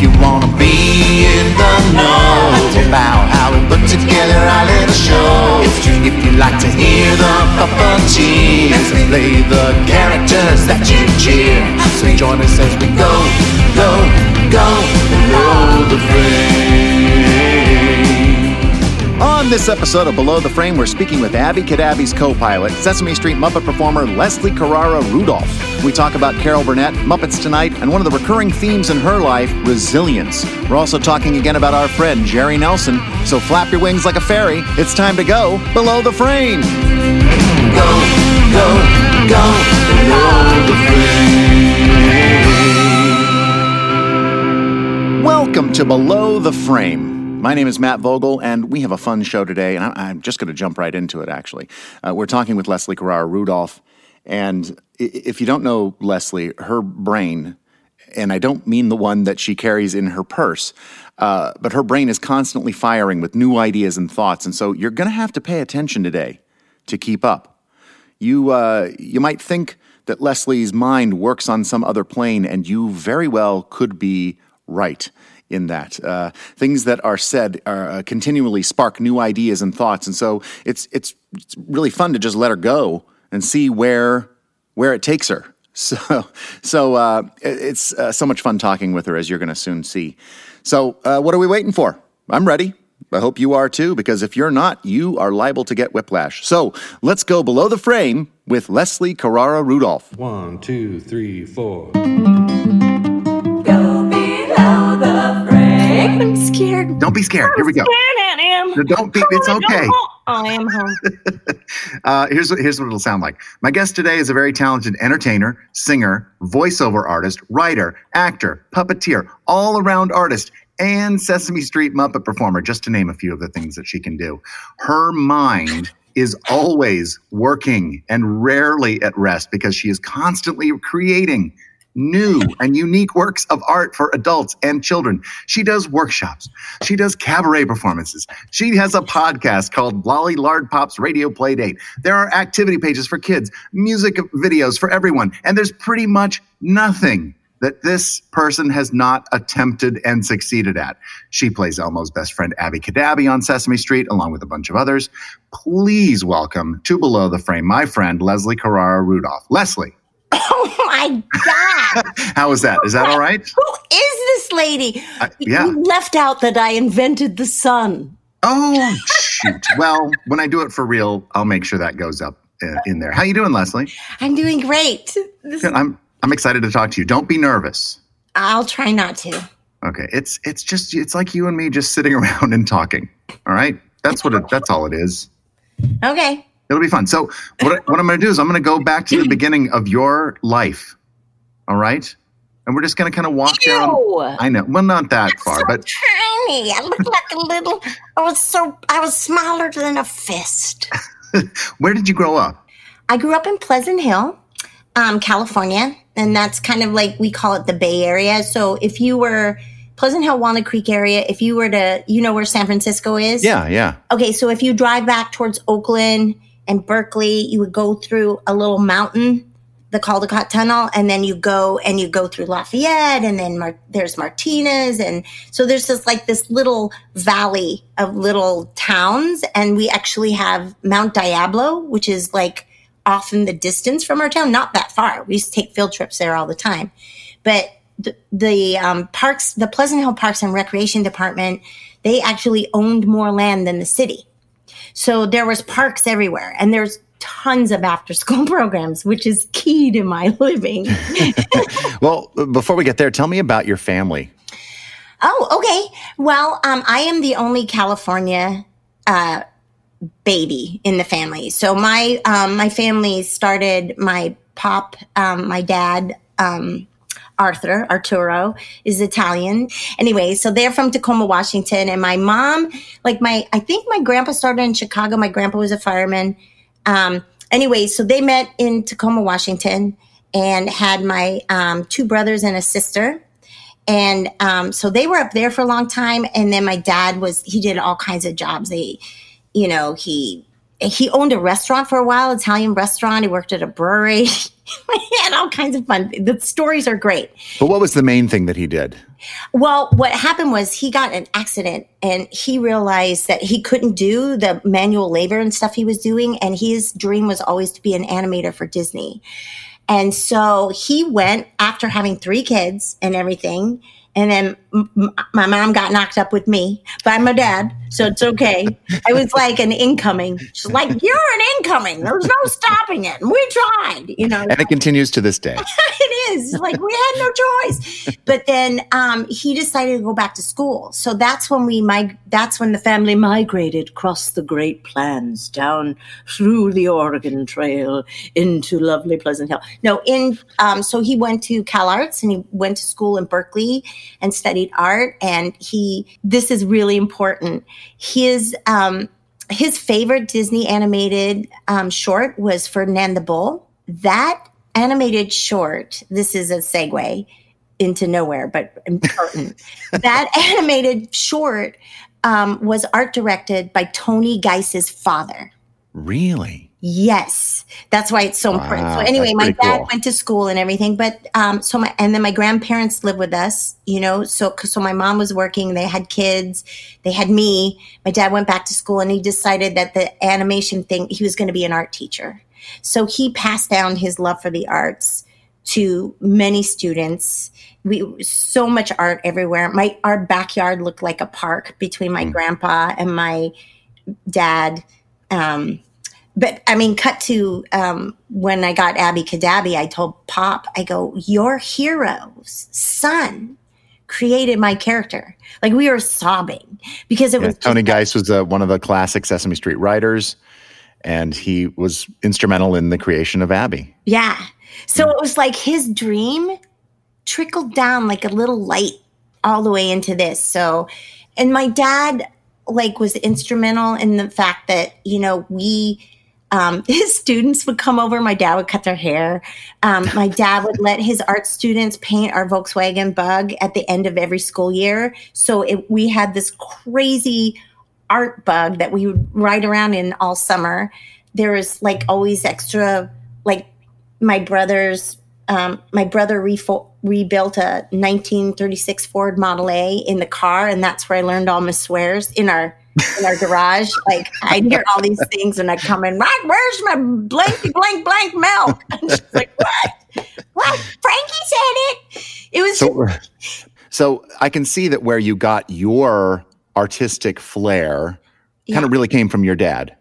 If you wanna be in the know. About how we put together our little show, if you like to hear the puppeteers play the characters that you cheer, so join us as we go, go, go. Below the frame. On this episode of Below the Frame, we're speaking with Abby Cadabby's co-pilot, Sesame Street Muppet performer Leslie Carrara Rudolph. We talk about Carol Burnett, Muppets Tonight, and one of the recurring themes in her life, resilience. We're also talking again about our friend Jerry Nelson. So flap your wings like a fairy. It's time to go below the frame. Go, go, go below the frame. Welcome to Below the Frame. My name is Matt Vogel, and we have a fun show today, and I'm just going to jump right into it, actually. Uh, we're talking with Leslie Carrara Rudolph, and if you don't know Leslie, her brain, and I don't mean the one that she carries in her purse, uh, but her brain is constantly firing with new ideas and thoughts, and so you're going to have to pay attention today to keep up. You, uh, you might think that Leslie's mind works on some other plane, and you very well could be right in that. Uh, things that are said are, uh, continually spark new ideas and thoughts, and so it's, it's it's really fun to just let her go and see where where it takes her. So so uh, it- it's uh, so much fun talking with her, as you're going to soon see. So uh, what are we waiting for? I'm ready. I hope you are too, because if you're not, you are liable to get whiplash. So let's go below the frame with Leslie Carrara Rudolph. One, two, three, four. I'm scared. Don't be scared. Here we go. Scared, Aunt Em. Don't be. It's okay. I am home. Uh, here's what here's what it'll sound like. My guest today is a very talented entertainer, singer, voiceover artist, writer, actor, puppeteer, all around artist, and Sesame Street Muppet performer, just to name a few of the things that she can do. Her mind is always working and rarely at rest because she is constantly creating new and unique works of art for adults and children. She does workshops. She does cabaret performances. She has a podcast called Lolly Lardpop's Radio Play Date. There are activity pages for kids, music videos for everyone, and there's pretty much nothing that this person has not attempted and succeeded at. She plays Elmo's best friend Abby Cadabby on Sesame Street, along with a bunch of others. Please welcome to Below the Frame my friend Leslie Carrara Rudolph. Leslie, Oh my God. how is that? Is that all right? Who is this lady? Yeah. You left out that I invented the sun. Oh shoot! Well, when I do it for real, I'll make sure that goes up uh, in there. How you doing, Leslie? I'm doing great. This, I'm I'm excited to talk to you. Don't be nervous. I'll try not to. Okay, it's it's just it's like you and me just sitting around and talking. All right, that's what it, that's all it is. Okay. It'll be fun. So what what I'm going to do is I'm going to go back to the beginning of your life. All right, and we're just going to kind of walk down. I know. Well, not that far, so but tiny. I look like a little. I was so. I was smaller than a fist. where did you grow up? I grew up in Pleasant Hill, um, California, and that's kind of like we call it the Bay Area. So if you were Pleasant Hill, Walnut Creek area, if you were to, you know where San Francisco is. Yeah, yeah. Okay, so if you drive back towards Oakland and Berkeley, you would go through a little mountain, the Caldecott Tunnel, and then you go and you go through Lafayette, and then Mar- there's Martinez, and so there's this like this little valley of little towns, and we actually have Mount Diablo, which is like off in the distance from our town, not that far. We used to take field trips there all the time, but the, the um, parks, the Pleasant Hill Parks and Recreation Department, they actually owned more land than the city. So there was parks everywhere and there's tons of after school programs, which is key to my living. Well, before we get there, tell me about your family. oh, okay. Well, um, I am the only California uh, baby in the family. So my um, my family started. My pop, um, my dad. Um, Arthur Arturo is Italian. Anyway, so they're from Tacoma, Washington, and my mom, like my, I think my grandpa started in Chicago. My grandpa was a fireman. Um, anyway, so they met in Tacoma, Washington, and had my um, two brothers and a sister. And um, so they were up there for a long time. And then my dad was, he did all kinds of jobs. They, you know, he, he owned a restaurant for a while, Italian restaurant. He worked at a brewery. had all kinds of fun. The stories are great. But what was the main thing that he did? Well, what happened was he got an accident and he realized that he couldn't do the manual labor and stuff he was doing. And his dream was always to be an animator for Disney. And so he went after having three kids and everything. And then m- m- my mom got knocked up with me by my dad. So it's okay. I was like an incoming. She's like, You're an incoming. There's no stopping it. And we tried, you know. And it continues to this day. it is like we had no choice but then um, he decided to go back to school so that's when we mig- that's when the family migrated across the great plains down through the oregon trail into lovely pleasant hill no in um, so he went to cal arts and he went to school in berkeley and studied art and he this is really important his um, his favorite disney animated um, short was ferdinand the bull that animated short, this is a segue into nowhere, but important. that animated short um, was art directed by Tony Geiss's father. Really? Yes, that's why it's so important. So anyway, my dad cool. went to school and everything, but um, so my and then my grandparents lived with us, you know. So so my mom was working, they had kids, they had me. My dad went back to school and he decided that the animation thing he was going to be an art teacher. So he passed down his love for the arts to many students. We so much art everywhere. My our backyard looked like a park between my grandpa and my dad. Um, but I mean, cut to um, when I got Abby Cadabby, I told Pop, I go, Your hero's son created my character. Like we were sobbing because it Yeah, was Tony Geiss was uh, one of the classic Sesame Street writers, and he was instrumental in the creation of Abby. Yeah. So it was like his dream trickled down like a little light all the way into this. So, and my dad like was instrumental in the fact that, you know, we, um, his students would come over. My dad would cut their hair. Um, my dad would let his art students paint our Volkswagen bug at the end of every school year. So it, we had this crazy art bug that we would ride around in all summer. There was like always extra, like my brother's, um, my brother refo- rebuilt a 1936 Ford Model A in the car, and that's where I learned all my swears in our in our garage. Like I'd hear all these things, and I'd come in, right? Where's my blanky blank blank milk? And she's like, what? What? Frankie said it. It was So, so I can see that where you got your artistic flair kind of really came from your dad,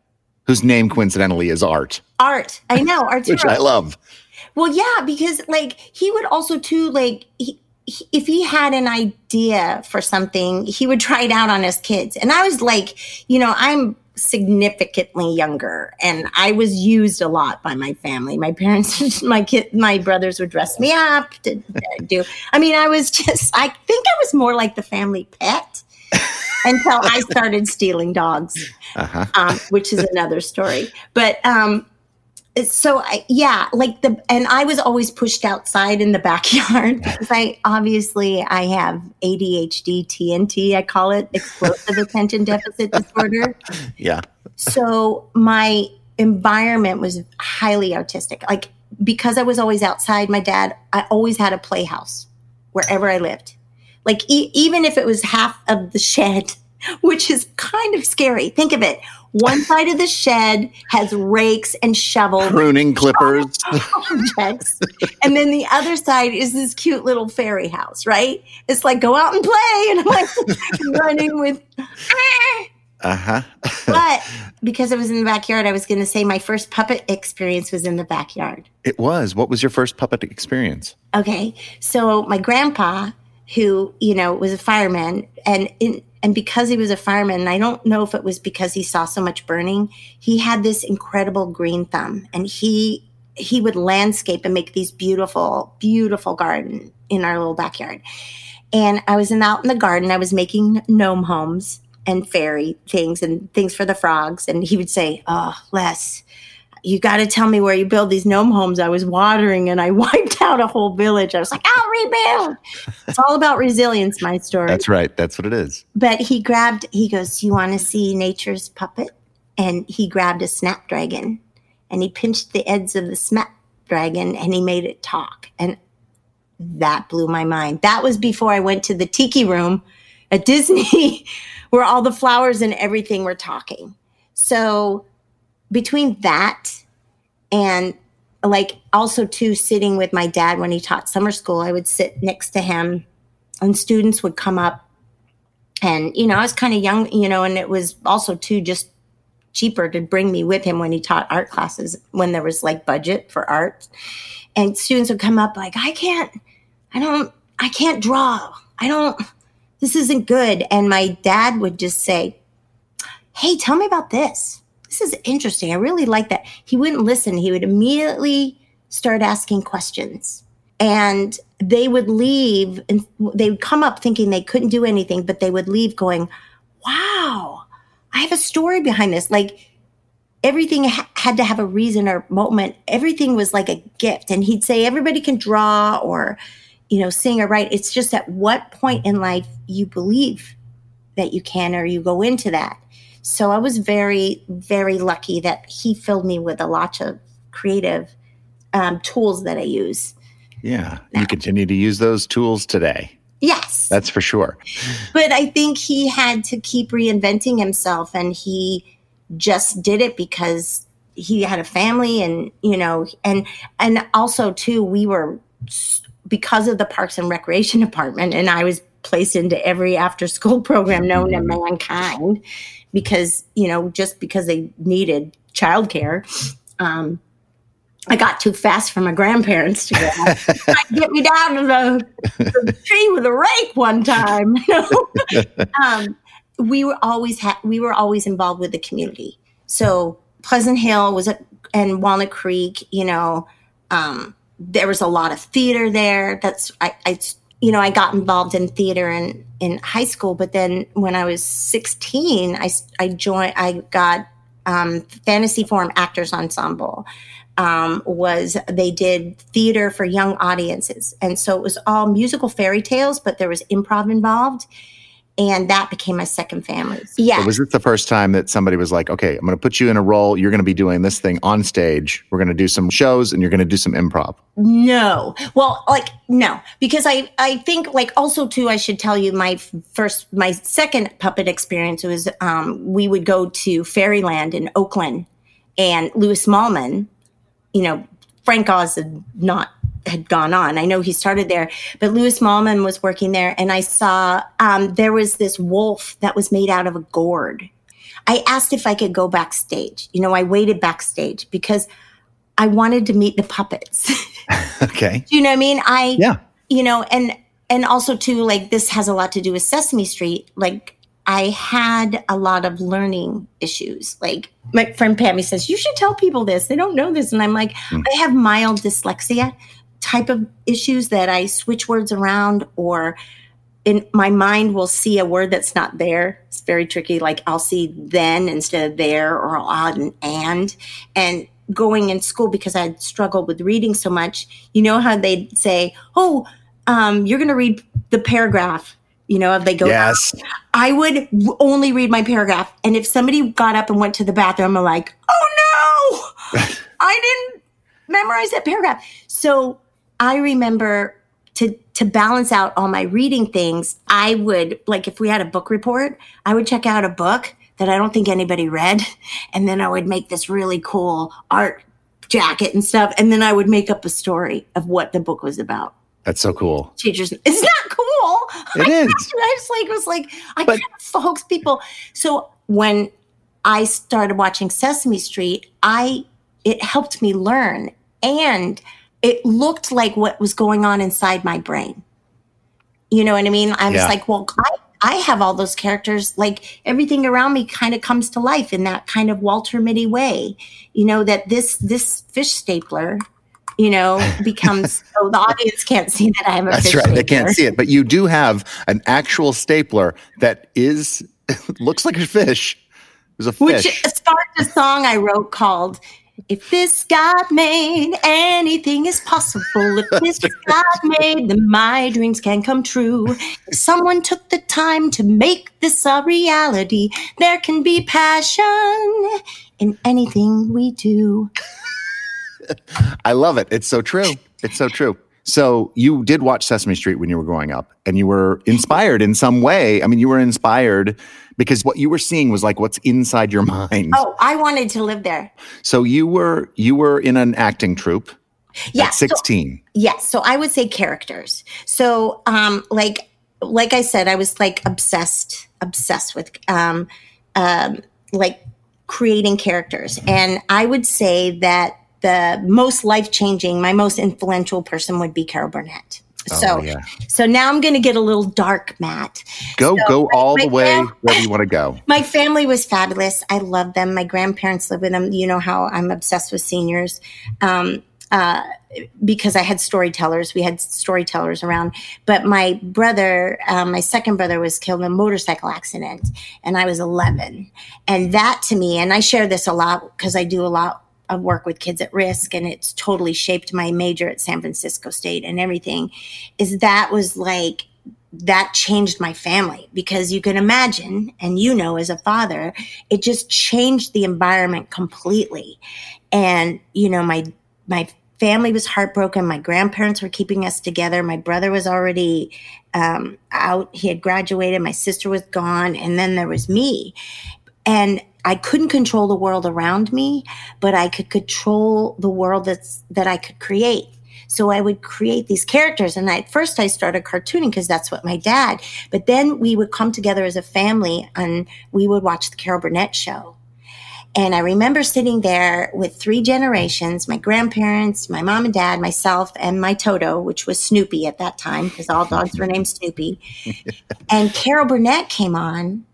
whose name coincidentally is Art, art. I know art. which I love. Well, yeah, because like he would also too like he, if he had an idea for something, he would try it out on his kids. And I was like, you know, I'm significantly younger and I was used a lot by my family. My parents, my kid, my brothers would dress me up to do. I mean, I was just I think I was more like the family pet until I started stealing dogs, Uh-huh. um, which is another story. But um, so I, yeah, like the and I was always pushed outside in the backyard because I obviously I have ADHD TNT I call it explosive attention deficit disorder. Yeah. So my environment was highly artistic. Like because I was always outside, my dad I always had a playhouse wherever I lived. Like e- even if it was half of the shed, which is kind of scary. Think of it. One side of the shed has rakes and shovels Pruning clippers. objects. and then the other side is this cute little fairy house, right? It's like go out and play. And I'm like running with Uh huh. but because it was in the backyard, I was gonna say my first puppet experience was in the backyard. It was. What was your first puppet experience? Okay. So my grandpa, who, you know, was a fireman and in and because he was a fireman, and I don't know if it was because he saw so much burning, he had this incredible green thumb and he he would landscape and make these beautiful, beautiful garden in our little backyard. And I was in, out in the garden, I was making gnome homes and fairy things and things for the frogs. And he would say, Oh, Les, you got to tell me where you build these gnome homes. I was watering and I wiped out a whole village. I was like, I'll rebuild. it's all about resilience, my story. That's right. That's what it is. But he grabbed, he goes, You want to see nature's puppet? And he grabbed a snapdragon and he pinched the ends of the snapdragon and he made it talk. And that blew my mind. That was before I went to the tiki room at Disney where all the flowers and everything were talking. So between that and like also too sitting with my dad when he taught summer school, I would sit next to him and students would come up and you know, I was kind of young, you know, and it was also too just cheaper to bring me with him when he taught art classes when there was like budget for art. And students would come up like, I can't, I don't, I can't draw. I don't, this isn't good. And my dad would just say, Hey, tell me about this. This is interesting. I really like that. He wouldn't listen. He would immediately start asking questions. And they would leave and they would come up thinking they couldn't do anything, but they would leave going, Wow, I have a story behind this. Like everything ha- had to have a reason or moment. Everything was like a gift. And he'd say, everybody can draw or, you know, sing or write. It's just at what point in life you believe that you can or you go into that. So I was very, very lucky that he filled me with a lot of creative um, tools that I use. Yeah. You continue to use those tools today. Yes. That's for sure. but I think he had to keep reinventing himself and he just did it because he had a family and you know and and also too we were because of the parks and recreation department and I was placed into every after school program known to mankind because you know just because they needed childcare um I got too fast for my grandparents to go. get me down to the, the, tree with a rake one time. um, we were always ha- we were always involved with the community. So Pleasant Hill was at, and Walnut Creek. You know, um, there was a lot of theater there. That's I, I you know I got involved in theater in in high school, but then when I was sixteen, I I joined. I got um, Fantasy Forum Actors Ensemble um, was they did theater for young audiences. And so it was all musical fairy tales, but there was improv involved. And that became my second family. Yeah. So was this the first time that somebody was like, okay, I'm going to put you in a role. You're going to be doing this thing on stage. We're going to do some shows and you're going to do some improv. No. Well, like, no, because I, I think like also too, I should tell you my first, my second puppet experience was, um, we would go to Fairyland in Oakland and Lewis Mahlmann, you know, Frank Oz had not had gone on. I know he started there, but Lewis Mahlmann was working there, and I saw um, there was this wolf that was made out of a gourd. I asked if I could go backstage. You know, I waited backstage because I wanted to meet the puppets. okay. Do you know what I mean? I yeah. You know, and and also too, like this has a lot to do with Sesame Street. Like I had a lot of learning issues. Like my friend Pammy says, you should tell people this. They don't know this. And I'm like, mm. I have mild dyslexia type of issues that I switch words around or in my mind will see a word that's not there. It's very tricky. Like I'll see then instead of there or I'll add an and. And going in school because I struggled with reading so much, you know how they'd say, Oh, um, you're going to read the paragraph you know, if they go, yes, I would only read my paragraph. And if somebody got up and went to the bathroom, I'm like, oh no, I didn't memorize that paragraph. So I remember to to balance out all my reading things, I would like if we had a book report, I would check out a book that I don't think anybody read, and then I would make this really cool art jacket and stuff, and then I would make up a story of what the book was about. That's so cool. Teachers, it's not cool. It I, is. I just like was like I but, can't hoax people. So when I started watching Sesame Street, I it helped me learn, and it looked like what was going on inside my brain. You know what I mean? I was yeah. like, well, I, I have all those characters. Like everything around me kind of comes to life in that kind of Walter Mitty way. You know that this this fish stapler you know, becomes so the audience can't see that I have a fish. That's right. Stapler. They can't see it, but you do have an actual stapler that is looks like a fish. There's a fish. Which sparked a song I wrote called if this God made, anything is possible. If this God made, then my dreams can come true. If someone took the time to make this a reality, there can be passion in anything we do. I love it. It's so true. It's so true. So you did watch Sesame Street when you were growing up and you were inspired in some way. I mean, you were inspired because what you were seeing was like what's inside your mind. Oh, I wanted to live there. So you were you were in an acting troupe Yeah. at so- 16. Yes. So I would say characters. So um like like I said, I was like obsessed, obsessed with um um like creating characters. And I would say that the most life changing, my most influential person would be Carol Burnett. so Oh, yeah. so now I'm gonna get a little dark, Matt. Go So, go my- all my the way grand- wherever you want to go. My family was fabulous. I love them. My grandparents live with them. You know how I'm obsessed with seniors. Um, uh, because I had storytellers, we had storytellers around. But my brother, um, my second brother, was killed in a motorcycle accident, and I was 11. And that to me, and I share this a lot because I do a lot of work with kids at risk, and it's totally shaped my major at San Francisco State and everything. Is that was like that changed my family because you can imagine, and you know, as a father, it just changed the environment completely. And, you know, my, my family was heartbroken. My grandparents were keeping us together. My brother was already um, out. He had graduated. My sister was gone. And then there was me. And I couldn't control the world around me, but I could control the world that's, that I could create. So I would create these characters. And at first I started cartooning because that's what my dad, but then we would come together as a family and we would watch the Carol Burnett show. And I remember sitting there with three generations my grandparents, my mom and dad, myself, and my Toto, which was Snoopy at that time because all dogs were named Snoopy. and Carol Burnett came on,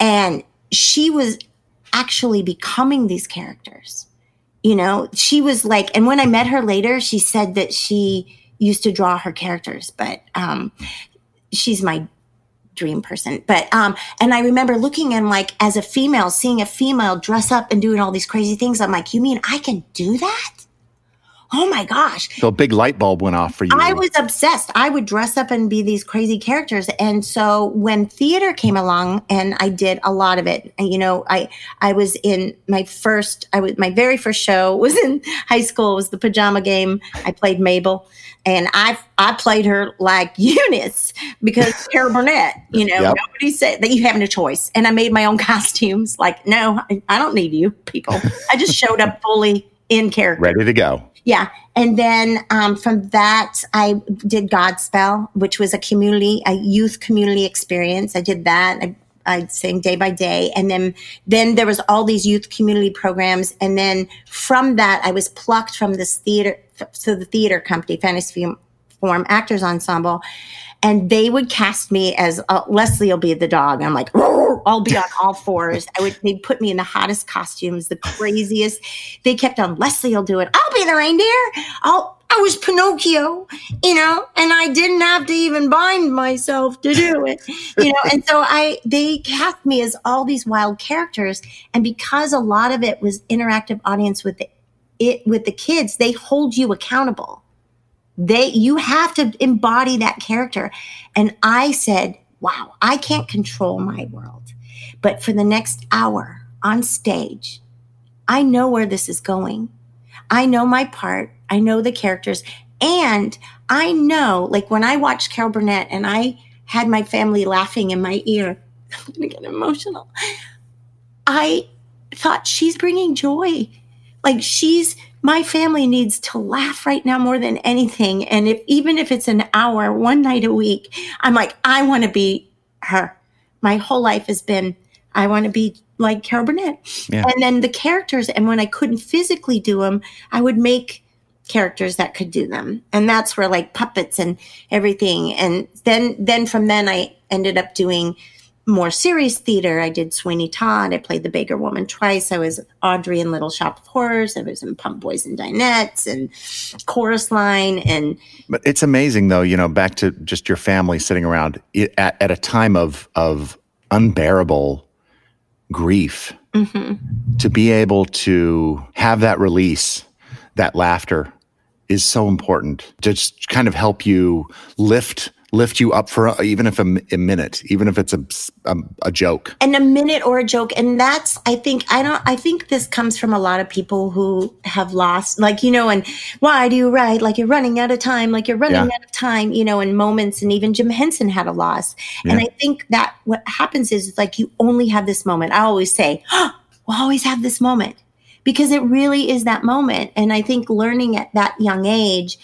and she was actually becoming these characters. You know, she was like, and when I met her later, she said that she used to draw her characters, but um, she's my dream person. But um, and I remember looking and like as a female, seeing a female dress up and doing all these crazy things. I'm like, you mean I can do that? Oh my gosh. So a big light bulb went off for you. I was obsessed. I would dress up and be these crazy characters. And so when theater came along and I did a lot of it, you know, I, I was in my first, I was, my very first show was in high school. It was the pajama game. I played Mabel and I, I played her like Eunice because Carol Burnett, you know, Yep. nobody said that you having a choice. And I made my own costumes. Like, no, I, I don't need you people. I just showed up fully in character. ready to go. Yeah. And then um, from that, I did Godspell, which was a community, a youth community experience. I did that. I, I sang day by day. And then, then there was all these youth community programs. And then from that, I was plucked from this theater, so the theater company, Fantasy Forum Actors Ensemble. And they would cast me as uh, Leslie will be the dog. I'm like, I'll be on all fours. I would, they put me in the hottest costumes, the craziest. They kept on, Leslie will do it. I'll be the reindeer. I'll, I was Pinocchio, you know, and I didn't have to even bind myself to do it, you know. And so I, they cast me as all these wild characters, and because a lot of it was interactive audience with the, it with the kids, they hold you accountable. They, you have to embody that character. And I said, "Wow, I can't control my world, but for the next hour on stage, I know where this is going." I know my part. I know the characters. And I know, like when I watched Carol Burnett and I had my family laughing in my ear, I'm going to get emotional. I thought she's bringing joy. Like she's, my family needs to laugh right now more than anything. And if, even if it's an hour, one night a week, I'm like, I want to be her. My whole life has been, I want to be like Carol Burnett. Yeah. And then the characters, and when I couldn't physically do them, I would make characters that could do them. And that's where like puppets and everything. And then, then from then I ended up doing more serious theater. I did Sweeney Todd. I played the Baker Woman twice. I was Audrey in Little Shop of Horrors. I was in Pump Boys and Dinettes and Chorus Line. And But it's amazing, though. You know, back to just your family sitting around at, at a time of of unbearable grief, mm-hmm. to be able to have that release, that laughter, is so important. To just kind of help you lift lift you up for a, even if a, a minute, even if it's a, a, a joke. and a minute or a joke. And that's i think i don't i think this comes from a lot of people who have lost like you know and why do you write like you're running out of time like you're running Yeah. out of time you know in moments. And even jim henson had a loss. And i think that what happens is like you only have this moment. I always say oh, we'll always have this moment. Because it really is that moment. And i think learning at that young age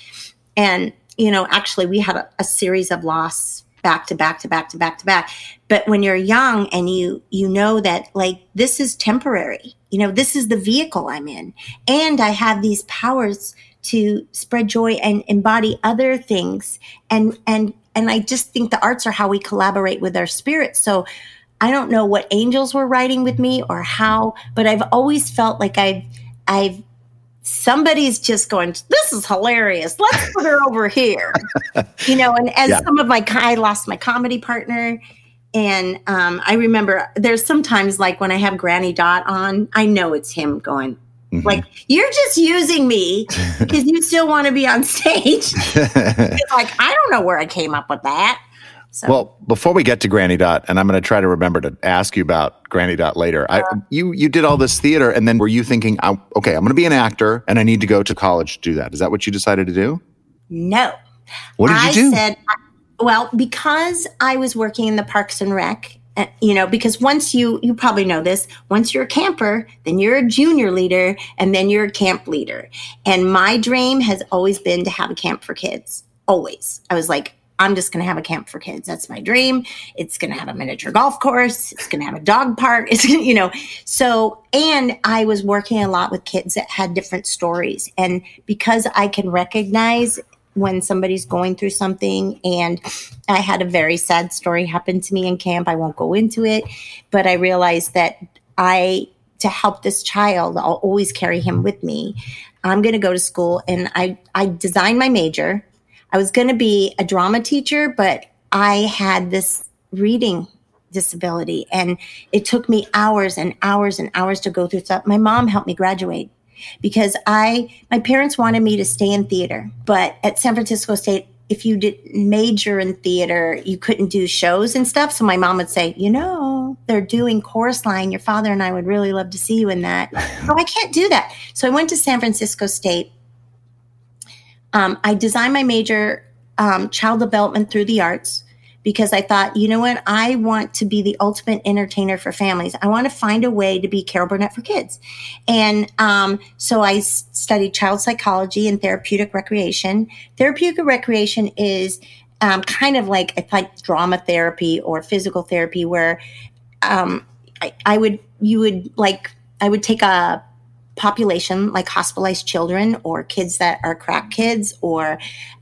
and you know actually we had a, a series of loss back to back to back to back to back. But when you're young and you you know that like this is temporary you know this is the vehicle i'm in. And i have these powers to spread joy and embody other things. And and and i just think the arts are how we collaborate with our spirits so i don't know what angels were writing with me or how but i've always felt like i've i've somebody's just going this is hilarious let's put her over here you know and as Yeah. some of my i lost my comedy partner and um, i remember there's sometimes like when i have granny dot on i know it's him going Mhm. like you're just using me because you still want to be on stage like i don't know where i came up with that so Well, before we get to Granny Dot, and I'm going to try to remember to ask you about Granny Dot later. I, you you did all this theater, and then were you thinking, I, okay, I'm going to be an actor, and I need to go to college to do that? Is that what you decided to do? no What did I you do? said, well, because I was working in the Parks and Rec, uh, you know, because once you, you probably know this, once you're a camper, then you're a junior leader and then you're a camp leader. And my dream has always been to have a camp for kids. Always. I was like, I'm just going to have a camp for kids. That's my dream. It's going to have a miniature golf course. It's going to have a dog park. It's, you know, so, and I was working a lot with kids that had different stories. And because I can recognize when somebody's going through something and I had a very sad story happen to me in camp. I won't go into it, but I realized that I to help this child, I'll always carry him with me. I'm going to go to school and I I designed my major. I was going to be a drama teacher, but I had this reading disability and it took me hours and hours and hours to go through stuff. My mom helped me graduate because I my parents wanted me to stay in theater, but at San Francisco State if you did major in theater, you couldn't do shows and stuff. So my mom would say, you know, they're doing chorus line. Your father and I would really love to see you in that. oh, I can't do that. So I went to San Francisco State. Um, I designed my major um, child development through the arts because I thought, you know what, I want to be the ultimate entertainer for families. I want to find a way to be Carol Burnett for kids. And um, so I s- studied child psychology and therapeutic recreation. Therapeutic recreation is um, kind of like it's like drama therapy or physical therapy, where um, I, I would you would like I would take a population like hospitalized children or kids that are crack kids or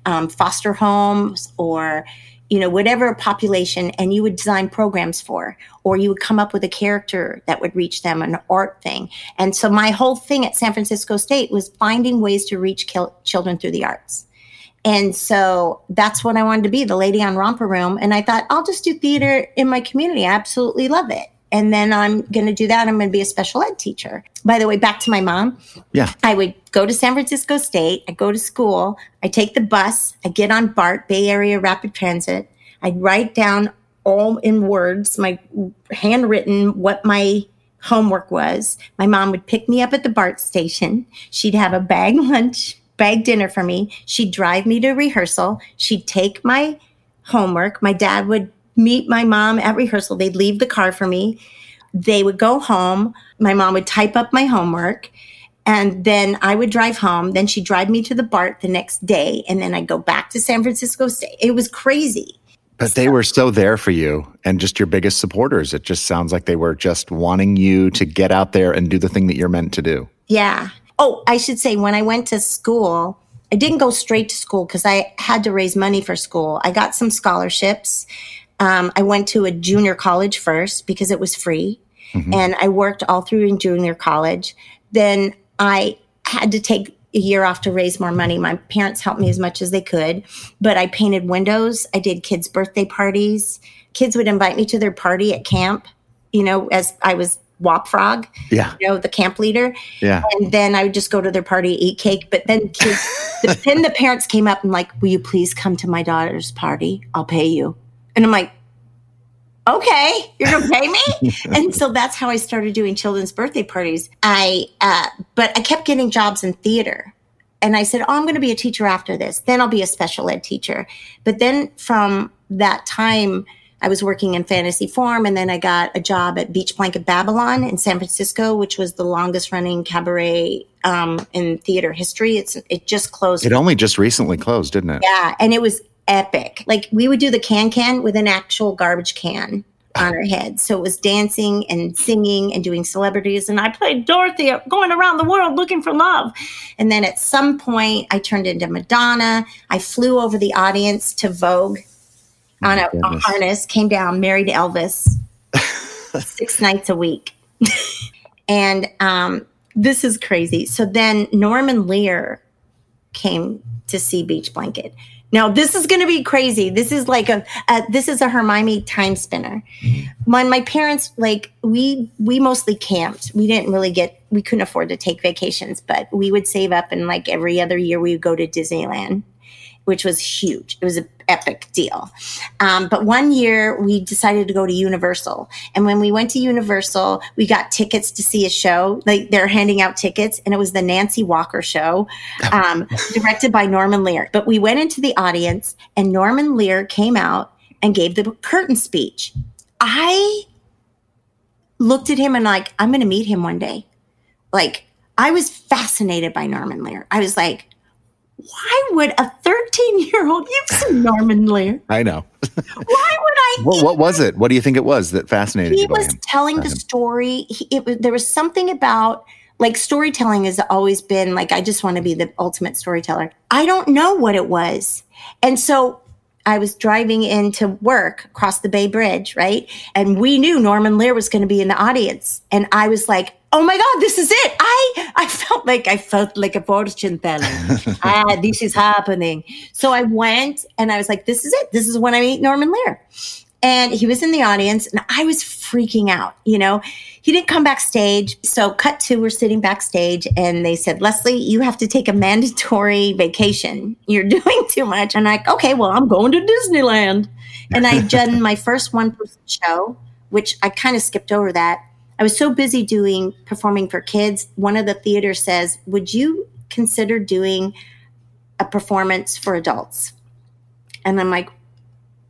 um, foster homes or you know whatever population and you would design programs for or you would come up with a character that would reach them an art thing. And so my whole thing at san francisco state was finding ways to reach children through the arts. And so that's what i wanted to be the lady on romper room. And i thought i'll just do theater in my community. I absolutely love it and then i'm going to do that i'm going to be a special ed teacher by the way back to my mom Yeah. I would go to San Francisco State. I go to school. I take the bus. I get on BART, Bay Area Rapid Transit. I'd write down all in words, my handwritten, what my homework was. My mom would pick me up at the BART station. She'd have a bag lunch, bag dinner for me. She'd drive me to rehearsal. She'd take my homework. My dad would meet my mom at rehearsal. They'd leave the car for me. They would go home. My mom would type up my homework and then I would drive home. Then she'd drive me to the BART the next day, and then I'd go back to San Francisco State. It was crazy. But they were so there for you and just your biggest supporters. It just sounds like they were just wanting you to get out there and do the thing that you're meant to do. Yeah. Oh, I should say, when I went to school, I didn't go straight to school because I had to raise money for school. I got some scholarships. Um, I went to a junior college first because it was free. And I worked all through in junior college. Then I had to take a year off to raise more money. My parents helped me as much as they could, but I painted windows. I did kids' birthday parties. Kids would invite me to their party at camp, you know, as I was Wop Frog, Yeah. you know, the camp leader. Yeah. And then I would just go to their party, eat cake. But then kids, but then the parents came up and like, will you please come to my daughter's party? I'll pay you. And I'm like, okay, you're gonna pay me. and so that's how I started doing children's birthday parties. I, uh, but I kept getting jobs in theater. And I said, oh, I'm going to be a teacher after this. Then I'll be a special ed teacher. But then from that time, I was working in Fantasy Forum, and then I got a job at Beach Blanket Babylon in San Francisco, which was the longest running cabaret um, in theater history. It's it just closed. It only just recently closed, didn't it? yeah, and it was epic. Like we would do the can can with an actual garbage can on our head. So it was dancing and singing and doing celebrities. And I played Dorothy going around the world looking for love. And then at some point, I turned into Madonna. I flew over the audience to Vogue on a, a harness, came down, married Elvis six nights a week. and um, this is crazy. So then Norman Lear came to see Beach Blanket. Now this is going to be crazy. This is like a, a this is a Hermione time spinner. Mm-hmm. When my parents like we we mostly camped. We didn't really get we couldn't afford to take vacations, but we would save up and like every other year we would go to Disneyland, which was huge. It was an epic deal. Um, but one year we decided to go to Universal, and when we went to Universal, we got tickets to see a show. Like they're handing out tickets, and it was the Nancy Walker show, um, directed by Norman Lear. But we went into the audience, and Norman Lear came out and gave the curtain speech. I looked at him and like, I'm going to meet him one day. Like, I was fascinated by Norman Lear. I was like, why would a 13 year old, you've seen Norman Lear. I know. Why would I? What, what was it? What do you think it was that fascinated me? he was him? telling the story. He, it was, there was something about like storytelling has always been like, I just want to be the ultimate storyteller. I don't know what it was. And so I was driving into work across the Bay Bridge, right? And we knew Norman Lear was going to be in the audience. And I was like, oh my God, this is it. I, I felt like I felt like a fortune teller. ah, this is happening. So I went and I was like, this is it. This is when I meet Norman Lear. And he was in the audience and I was freaking out. You know, he didn't come backstage. So, cut to, we're sitting backstage and they said, Leslie, you have to take a mandatory vacation. You're doing too much. And I'm like, okay, well, I'm going to Disneyland. And I done my first one person show, which I kind of skipped over that. I was so busy doing performing for kids. One of the theaters says, Would you consider doing a performance for adults? And I'm like,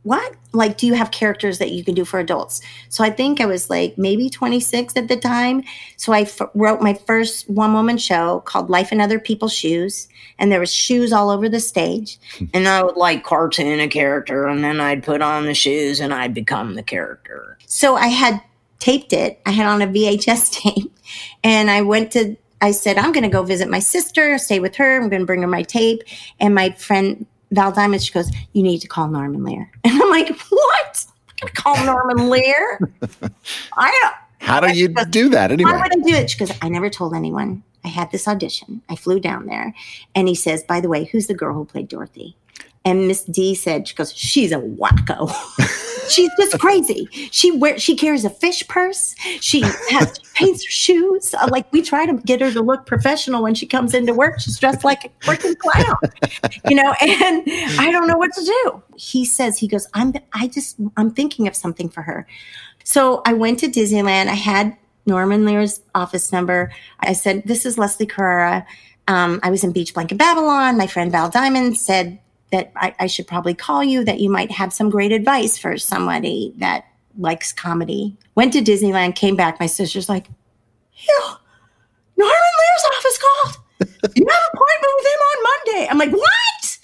what? Like, do you have characters that you can do for adults? So I think I was like maybe 26 at the time. So I f- wrote my first one woman show called Life in Other People's Shoes. And there was shoes all over the stage. Hmm. and I would like cartoon a character and then I'd put on the shoes and I'd become the character. So I had taped it. I had on a VHS tape and I went to, I said, I'm going to go visit my sister, stay with her. I'm going to bring her my tape. And my friend Val Diamond, she goes, You need to call Norman Lear. And I'm like, What? I'm going to call Norman Lear? I don't. How do you do that anyway? Would I do it? She goes, I never told anyone. I had this audition. I flew down there. And he says, By the way, who's the girl who played Dorothy? And Miss D said, She goes, She's a wacko. She's just crazy. She wear she carries a fish purse. She has paints her shoes. Uh, Like we try to get her to look professional when she comes into work. She's dressed like a freaking clown, you know. And I don't know what to do. He says he goes. I'm. I just. I'm thinking of something for her. So I went to Disneyland. I had Norman Lear's office number. I said, "This is Leslie Carrara. Um, I was in Beach Blanket Babylon. My friend Val Diamond said that I, I should probably call you. That you might have some great advice for somebody that likes comedy." Went to Disneyland. Came back. My sister's like, "Yeah, Norman Lear's office called. You have an appointment with him on Monday." I'm like, "What?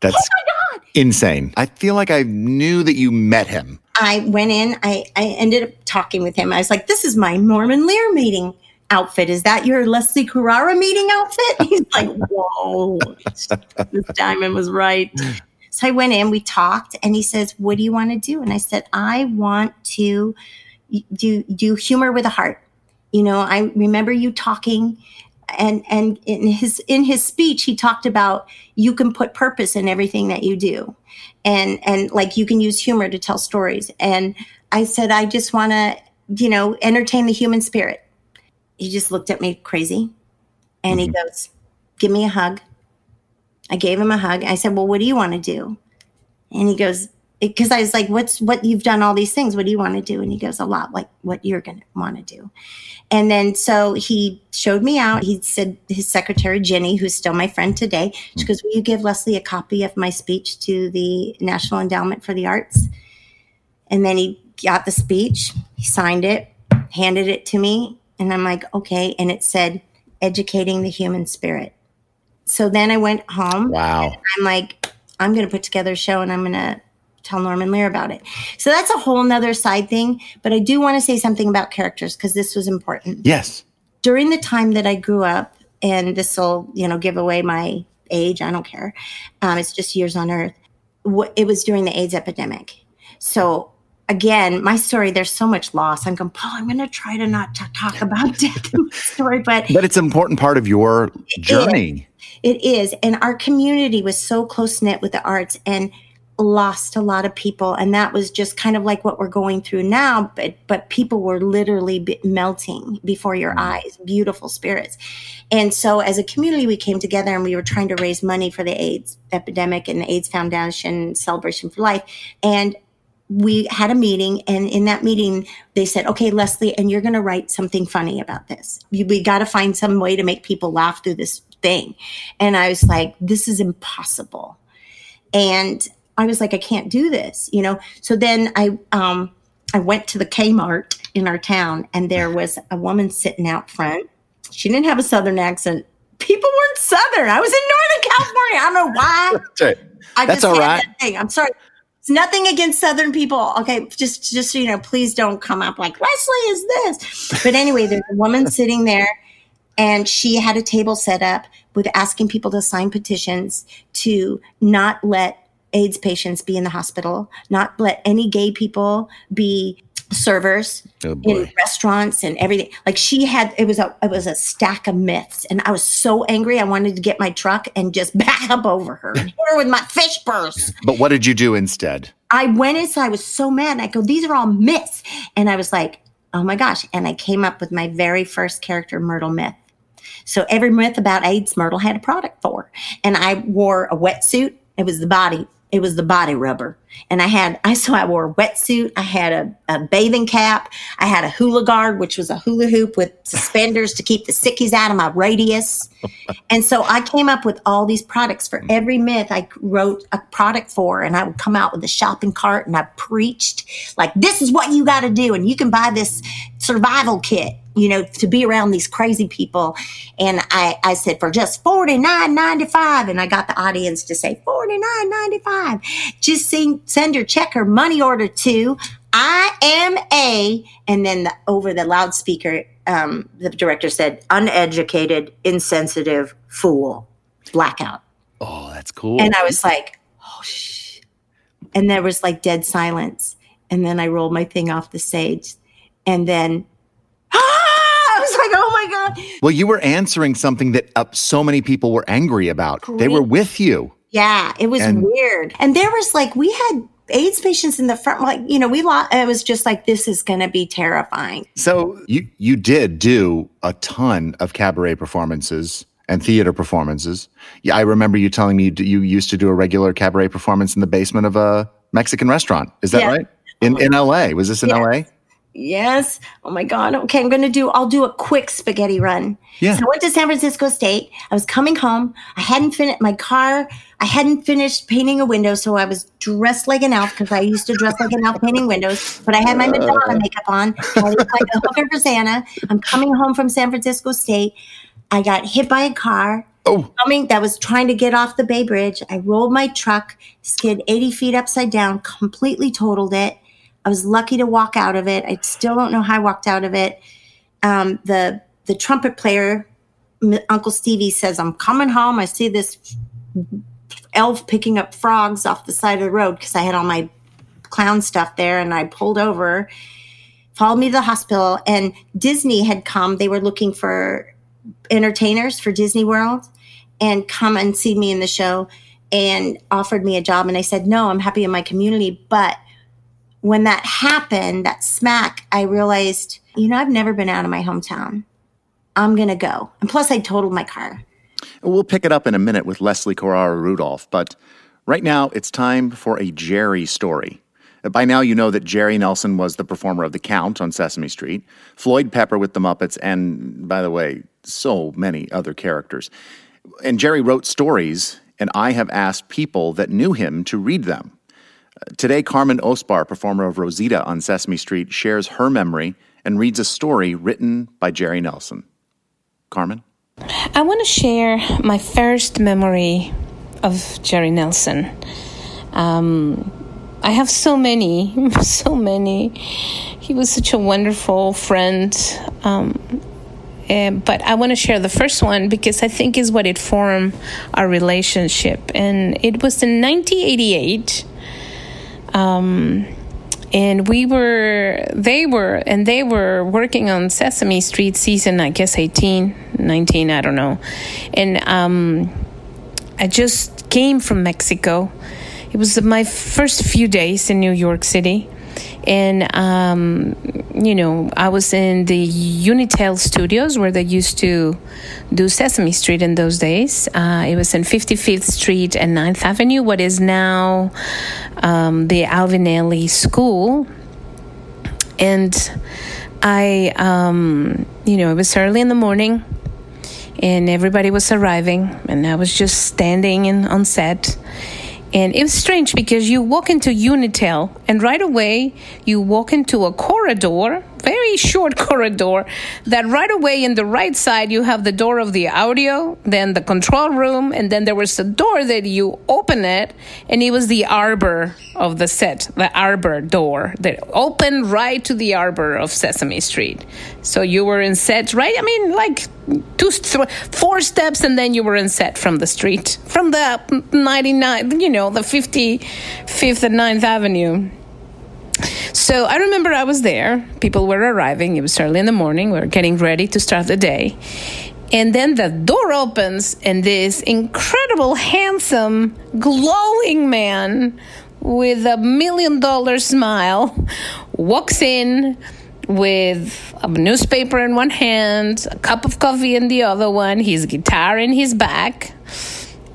That's oh my god!" insane. I feel like I knew that you met him. I went in, I, I ended up talking with him. I was like, this is my Norman Lear meeting outfit. Is that your Leslie Carrara meeting outfit? He's like, whoa, this diamond was right. So I went in, we talked, and he says, what do you want to do? And I said, I want to do, do humor with a heart. You know, I remember you talking and and in his in his speech he talked about you can put purpose in everything that you do and and like you can use humor to tell stories and i said i just want to you know, entertain the human spirit. He just looked at me crazy and he mm-hmm. goes, Give me a hug. I gave him a hug. I said, Well, what do you want to do? And he goes, because I was like, what's what you've done all these things. What do you want to do? And he goes, a lot like what you're going to want to do. And then so he showed me out. He said his secretary, Jenny, who's still my friend today, she mm. goes, Will you give Leslie a copy of my speech to the National Endowment for the Arts? And then he got the speech, he signed it, handed it to me. And I'm like, okay. And it said, educating the human spirit. So then I went home. Wow. I'm like, I'm going to put together a show and I'm going to tell Norman Lear about it. So that's a whole nother side thing. But I do want to say something about characters because this was important. Yes. During the time that I grew up, and this will, you know, give away my age, I don't care. Um, it's just years on earth. It was during the AIDS epidemic. So again, my story, there's so much loss. I'm going, Paul, I'm going to try to not t- talk about death in my story, but But it's an important part of your journey. It is. And our community was so close knit with the arts and lost a lot of people. And that was just kind of like what we're going through now. But, but people were literally be- melting before your mm. eyes, beautiful spirits. And so as a community, we came together and we were trying to raise money for the AIDS epidemic and the AIDS Foundation Celebration for Life. And we had a meeting and in that meeting they said okay leslie and you're going to write something funny about this. We, we got to find some way to make people laugh through this thing. And i was like this is impossible. And i was like i can't do this you know? So then i um i went to the kmart in our town and there was a woman sitting out front. She didn't have a southern accent. People weren't southern. I was in northern california. I don't know why. That's right. I That's just all that thing. I'm sorry. It's nothing against Southern people. Okay, just just so you know, please don't come up like Leslie is this. But anyway, there's a woman sitting there, and she had a table set up with asking people to sign petitions to not let AIDS patients be in the hospital, not let any gay people be servers Oh, in restaurants and everything. Like she had, it was a, it was a stack of myths, and I was so angry. I wanted to get my truck and just back up over her, and hit her with my fish purse. But what did you do instead? I went inside. I was so mad. And I go, these are all myths, and I was like, oh my gosh! And I came up with my very first character, Myrtle Myth. So every myth about AIDS, Myrtle had a product for, and I wore a wetsuit. It was the body. It was the body rubber, and I had. I so I wore a wetsuit. I had a, a bathing cap. I had a hula guard, which was a hula hoop with suspenders to keep the sickies out of my radius. And so I came up with all these products for mm. every myth I wrote a product for, and I would come out with a shopping cart and I preached like, this is what you got to do. And you can buy this survival kit, you know, to be around these crazy people. And I, I said, for just forty nine ninety five, And I got the audience to say forty nine ninety five. Just sing, send your check or money order to I am a, and then the, over the loudspeaker, um, the director said, uneducated, insensitive fool, blackout. Oh, that's cool. And I was like, oh, shh. And there was like dead silence. And then I rolled my thing off the stage. And then, like, oh my God. well, you were answering something that uh, so many people were angry about. They were with you. Yeah, it was And- weird. And there was like, we had AIDS patients in the front, like, you know, we lost, it was just like, this is going to be terrifying. So you you did do a ton of cabaret performances and theater performances. Yeah, I remember you telling me you, you used to do a regular cabaret performance in the basement of a Mexican restaurant. Is that Yeah. right? In in L.A. Was this in Yeah. L.A.? Yes. Oh my God. Okay, I'm gonna do. I'll do a quick spaghetti run. Yeah. So I went to San Francisco State. I was coming home. I hadn't finished my car. I hadn't finished painting a window, so I was dressed like an elf because I used to dress like an elf painting windows. But I had my Madonna uh. makeup on. I looked like a hooker for Santa. I'm coming home from San Francisco State. I got hit by a car. Oh. Coming that was trying to get off the Bay Bridge. I rolled my truck, skid 80 feet upside down, completely totaled it. I was lucky to walk out of it. I still don't know how I walked out of it. Um, the the trumpet player, Uncle Stevie, says, "I'm coming home. I see this elf picking up frogs off the side of the road because I had all my clown stuff there, and I pulled over." Followed me to the hospital, and Disney had come. They were looking for entertainers for Disney World, and come and see me in the show, and offered me a job. And I said, "No, I'm happy in my community, but." When that happened, that smack, I realized, you know, I've never been out of my hometown. I'm going to go. And plus, I totaled my car. We'll pick it up in a minute with Leslie Carrara Rudolph, but right now it's time for a Jerry story. By now, you know that Jerry Nelson was the performer of The Count on Sesame Street, Floyd Pepper with the Muppets, and by the way, so many other characters. And Jerry wrote stories, and I have asked people that knew him to read them. Today, Carmen Osbahr, performer of Rosita on Sesame Street, shares her memory and reads a story written by Jerry Nelson. Carmen? I want to share my first memory of Jerry Nelson. Um, I have so many, so many. He was such a wonderful friend. Um, and, but I want to share the first one because I think is what it formed our relationship. And it was in 1988 um, and we were, they were, and they were working on Sesame Street season, I guess 18, 19, I don't know. And um, I just came from Mexico. It was my first few days in New York City and um, you know i was in the unitel studios where they used to do sesame street in those days. Uh, it was in 55th street and 9th avenue what is now um, the Alvin Ailey school. And i um, you know it was early in the morning and everybody was arriving and i was just standing in, on set and it was strange because you walk into Unitel and right away you walk into a corridor, very short corridor, that right away in the right side you have the door of the audio, then the control room, and then there was a door that you open it, and it was the arbor of the set, the arbor door that opened right to the arbor of Sesame Street. So you were in set, right? I mean, like two, th- four steps, and then you were in set from the street, from the 99, you know, the 55th and 9th Avenue. So I remember I was there. People were arriving. It was early in the morning. We were getting ready to start the day. And then the door opens, and this incredible, handsome, glowing man with a million dollar smile walks in with a newspaper in one hand, a cup of coffee in the other one, his guitar in his back.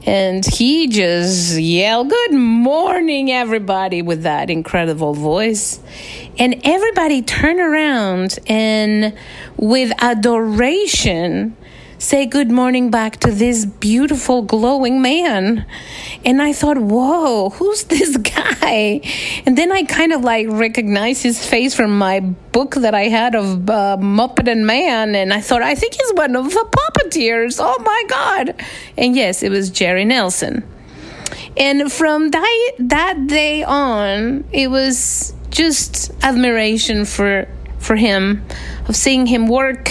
And he just yelled, Good morning, everybody, with that incredible voice. And everybody turned around and, with adoration, say good morning back to this beautiful, glowing man. And I thought, whoa, who's this guy? And then I kind of like recognized his face from my book that I had of uh, Muppet and Man. And I thought, I think he's one of the puppeteers. Oh my God. And yes, it was Jerry Nelson. And from that, that day on, it was just admiration for for him of seeing him work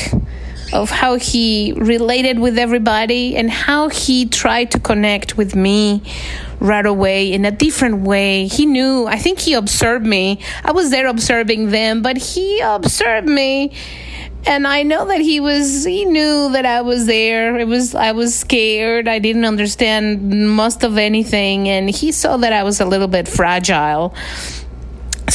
of how he related with everybody and how he tried to connect with me right away in a different way. He knew, I think he observed me. I was there observing them, but he observed me. And I know that he was, he knew that I was there. It was, I was scared. I didn't understand most of anything. And he saw that I was a little bit fragile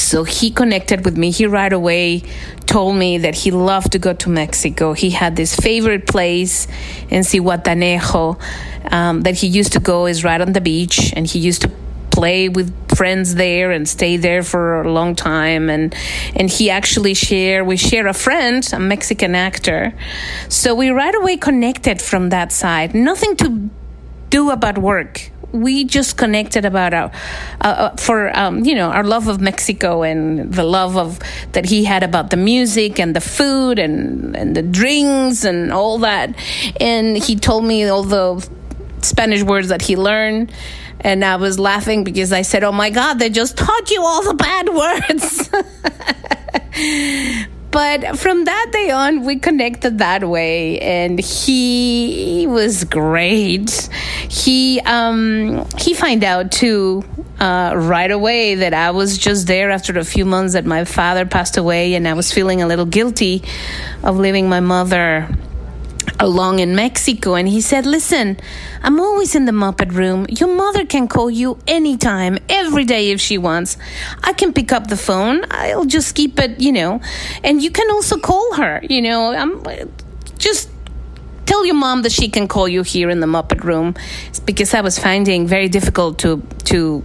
so he connected with me. He right away told me that he loved to go to Mexico. He had this favorite place in Zihuatanejo um, that he used to go is right on the beach, and he used to play with friends there and stay there for a long time and and he actually share we share a friend a mexican actor so we right away connected from that side nothing to do about work we just connected about our uh, uh, for um, you know our love of Mexico and the love of that he had about the music and the food and and the drinks and all that and he told me all the Spanish words that he learned and I was laughing because I said, "Oh my God, they just taught you all the bad words." but from that day on we connected that way and he, was great. He um he find out too uh, right away that I was just there after a few months that my father passed away and I was feeling a little guilty of leaving my mother along in Mexico and he said, Listen, I'm always in the Muppet room. Your mother can call you anytime, every day if she wants. I can pick up the phone. I'll just keep it, you know, and you can also call her, you know. I'm just tell your mom that she can call you here in the Muppet room. It's because I was finding very difficult to to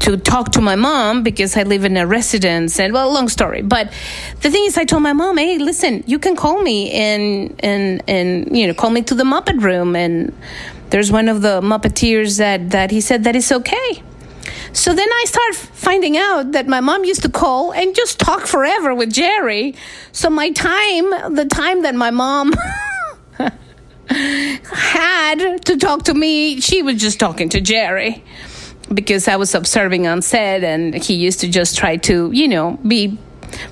to talk to my mom because I live in a residence and well long story. But the thing is I told my mom hey listen you can call me and and and you know call me to the Muppet room. And there's one of the Muppeteers that that he said that is okay. So then I start finding out that my mom used to call and just talk forever with Jerry. So my time the time that my mom had to talk to me she was just talking to Jerry because I was observing on set, and he used to just try to, you know, be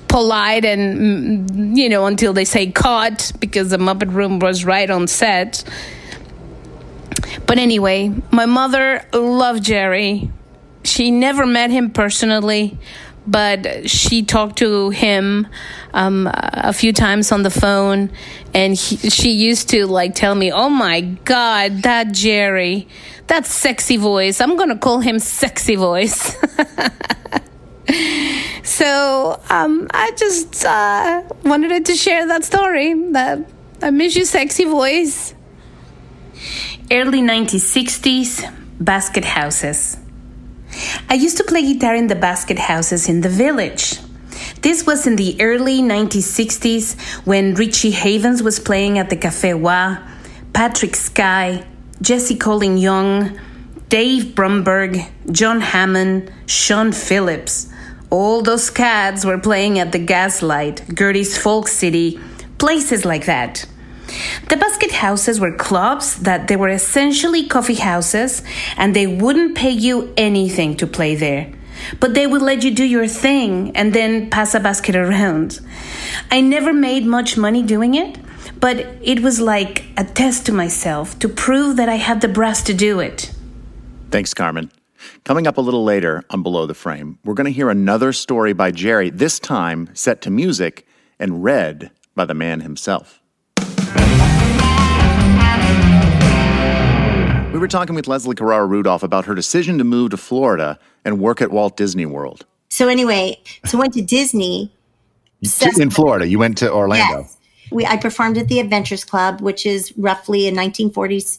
polite and, mm, you know, until they say cut because the Muppet Room was right on set. But anyway, my mother loved Jerry. She never met him personally, but she talked to him um, a few times on the phone, and he, she used to like tell me, "Oh my God, that Jerry." That sexy voice. I'm to call him sexy voice. so um, I just uh, wanted to share that story. That I miss you, sexy voice. Early 1960s basket houses. I used to play guitar in the basket houses in the village. This was in the early 1960s when Richie Havens was playing at the Cafe Wha, Patrick Sky, Jesse Colin Young, Dave Bromberg, John Hammond, Shawn Phillips. All those cats were playing at the Gaslight, Gerde's Folk City, places like that. The basket houses were clubs that they were essentially coffee houses and they wouldn't pay you anything to play there. But they would let you do your thing and then pass a basket around. I never made much money doing it, but it was like a test to myself to prove that I had the brass to do it. Thanks, Carmen. Coming up a little later on Below the Frame, we're going to hear another story by Jerry, this time set to music and read by the man himself. We were talking with Leslie Carrara Rudolph about her decision to move to Florida and work at Walt Disney World. So anyway, so went to Disney. In Florida, you went to Orlando. Yes. We, I performed at the Adventurers Club, which is roughly a 1940s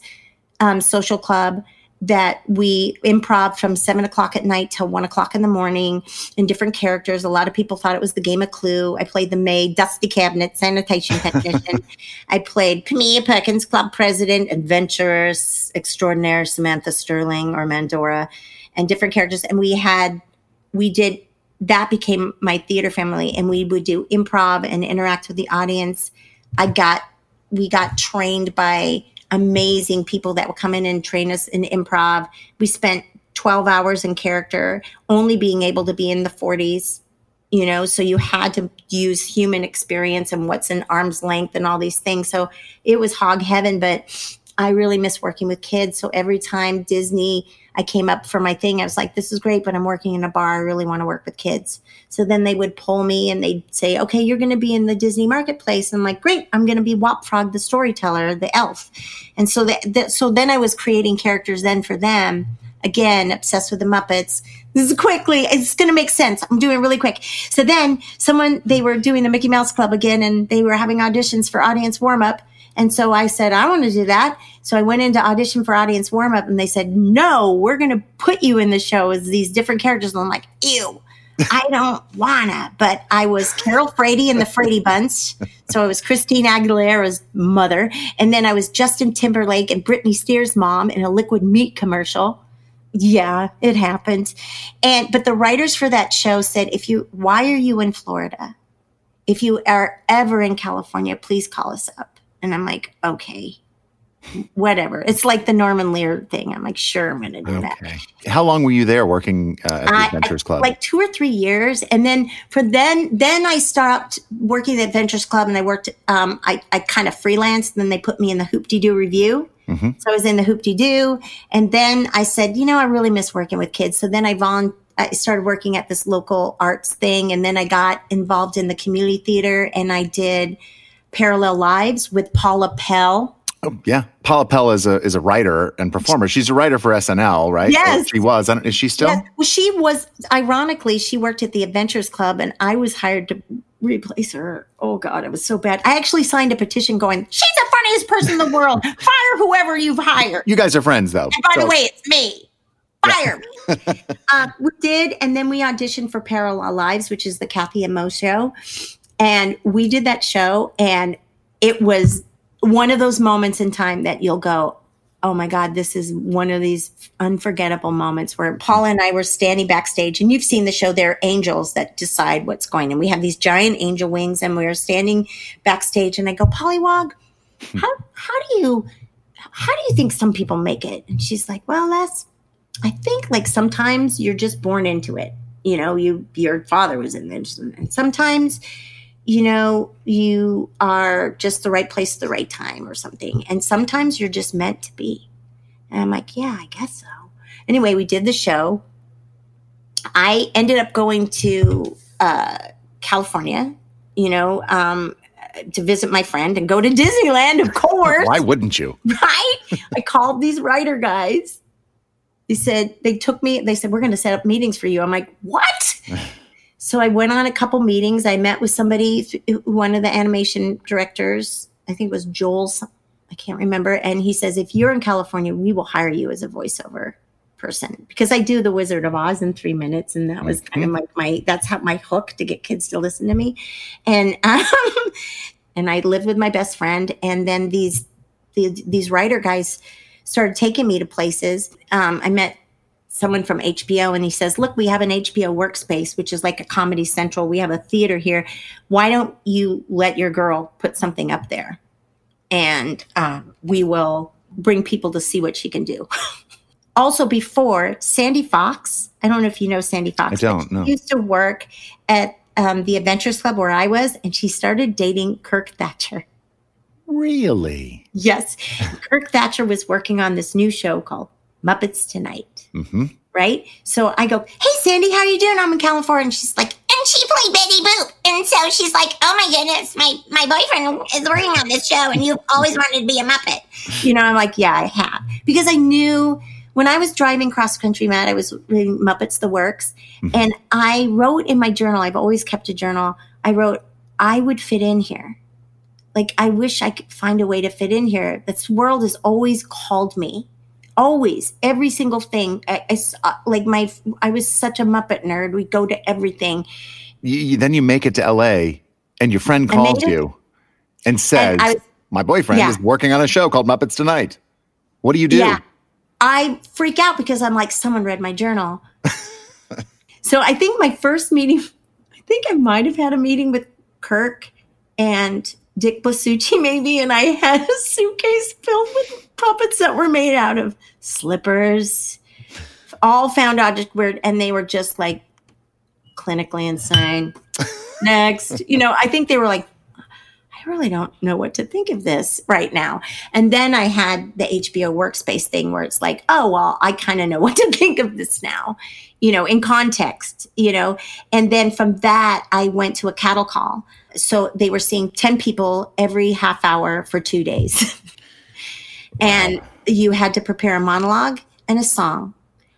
um, social club that we improv from seven o'clock at night till one o'clock in the morning in different characters. A lot of people thought it was the game of Clue. I played the maid, Dusty Cabinet, sanitation technician. I played Pamelia Perkins, club president, adventurous, extraordinaire, Samantha Sterling or Mandora, and different characters. And we had, we did, that became my theater family. And we would do improv and interact with the audience. I got, we got trained by amazing people that would come in and train us in improv. We spent 12 hours in character, only being able to be in the 40s, you know, so you had to use human experience and what's in arm's length and all these things. So it was hog heaven, but I really miss working with kids. So every time Disney, I came up for my thing, I was like, this is great, but I'm working in a bar. I really want to work with kids. So then they would pull me and they'd say, okay, you're going to be in the Disney marketplace. And I'm like, great, I'm going to be Wop Frog, the storyteller, the elf. And so that, so then I was creating characters then for them. Again, obsessed with the Muppets. This is quickly, it's going to make sense. I'm doing it really quick. So then someone, they were doing the Mickey Mouse Club again and they were having auditions for audience warm up. And so I said, I want to do that. So I went into audition for audience warm up and they said, no, we're going to put you in the show as these different characters. And I'm like, ew. I don't wanna, but I was Carol Frady in the Frady Bunch. So I was Christina Aguilera's mother. And then I was Justin Timberlake and Britney Spears' mom in a liquid meat commercial. Yeah, it happened. And, but the writers for that show said, if you, why are you in Florida? If you are ever in California, please call us up. And I'm like, okay whatever. It's like the Norman Lear thing. I'm like, sure, I'm going to do okay. that. How long were you there working uh, at the I, Adventurers Club? like two or three years, and then for then, then I stopped working at the Adventurers Club, and I worked. Um, I I kind of freelanced. And then they put me in the Hoop-Dee-Doo Revue. Mm-hmm. So I was in the Hoop-Dee-Doo, and then I said, you know, I really miss working with kids. So then I volunteered. I started working at this local arts thing, and then I got involved in the community theater, and I did Parallel Lives with Paula Pell. Oh, yeah. Paula Pell is a is a writer and performer. She's a writer for SNL, right? Yes. Or she was. Is she still? Yes. Well, she was, ironically, she worked at the Adventurers Club and I was hired to replace her. Oh, God, it was so bad. I actually signed a petition going, she's the funniest person in the world. Fire whoever you've hired. You guys are friends, though. And by So- the way, it's me. Fire me. uh, we did, and then we auditioned for Parallel Lives, which is the Kathy and Mo show. And we did that show, and it was one of those moments in time that you'll go, Oh my God, this is one of these unforgettable moments where Paula and I were standing backstage, and you've seen the show. There are angels that decide what's going, and we have these giant angel wings, and we were standing backstage, and I go, Pollywog, hmm. how how do you how do you think some people make it? And she's like, Well, Les, I think like sometimes you're just born into it. You know, you your father was in this, and sometimes you know you are just the right place at the right time or something, and sometimes you're just meant to be. And I'm like, yeah, I guess so. Anyway, we did the show. I ended up going to uh, California, you know, um, to visit my friend and go to Disneyland, of course Why wouldn't you? right? I called these writer guys. They said they took me. They said we're going to set up meetings for you. I'm like, what? so I went on a couple meetings. I met with somebody, one of the animation directors. I think it was Joel's. I can't remember. And he says, if you're in California, we will hire you as a voiceover person because I do the Wizard of Oz in three minutes, and that was kind of like my that's how my hook to get kids to listen to me, and um, and I lived with my best friend, and then these these, these writer guys started taking me to places. Um, I met someone from HBO and he says, Look, we have an HBO workspace, which is like a Comedy Central. We have a theater here. Why don't you let your girl put something up there? And um, we will bring people to see what she can do. also, before Sandy Fox, I don't know if you know Sandy Fox. I don't, she used to work at um, the Adventurers Club where I was, and she started dating Kirk Thatcher. Really? Yes. Kirk Thatcher was working on this new show called Muppets Tonight. Hmm Right? So I go, Hey Sandy, how are you doing? I'm in California. And she's like, and she played Betty Boop. And so she's like, Oh my goodness, my, my boyfriend is working on this show and you've always wanted to be a Muppet. You know, I'm like, Yeah, I have. Because I knew when I was driving cross country, Matt, I was reading Muppets the Works. And I wrote in my journal, I've always kept a journal. I wrote, I would fit in here like I wish I could find a way to fit in here. This world has always called me, always, every single thing. I, I uh, like my, I was such a Muppet nerd. We go to everything. You, you- then you make it to LA, and your friend calls you and says, I- "My boyfriend Yeah. is working on a show called Muppets Tonight." What do you do? Yeah, I freak out because I'm like, someone read my journal. so I think my first meeting, I think I might have had a meeting with Kirk and Dick Blasucci, maybe, and I had a suitcase filled with puppets that were made out of slippers, all found object weird, and they were just like clinically insane. Next, you know, I think they were like, I really don't know what to think of this right now. And then I had the HBO workspace thing where it's like, oh, well, I kind of know what to think of this now, you know, in context, you know. And then from that, I went to a cattle call. So they were seeing 10 people every half hour for two days. and you had to prepare a monologue and a song.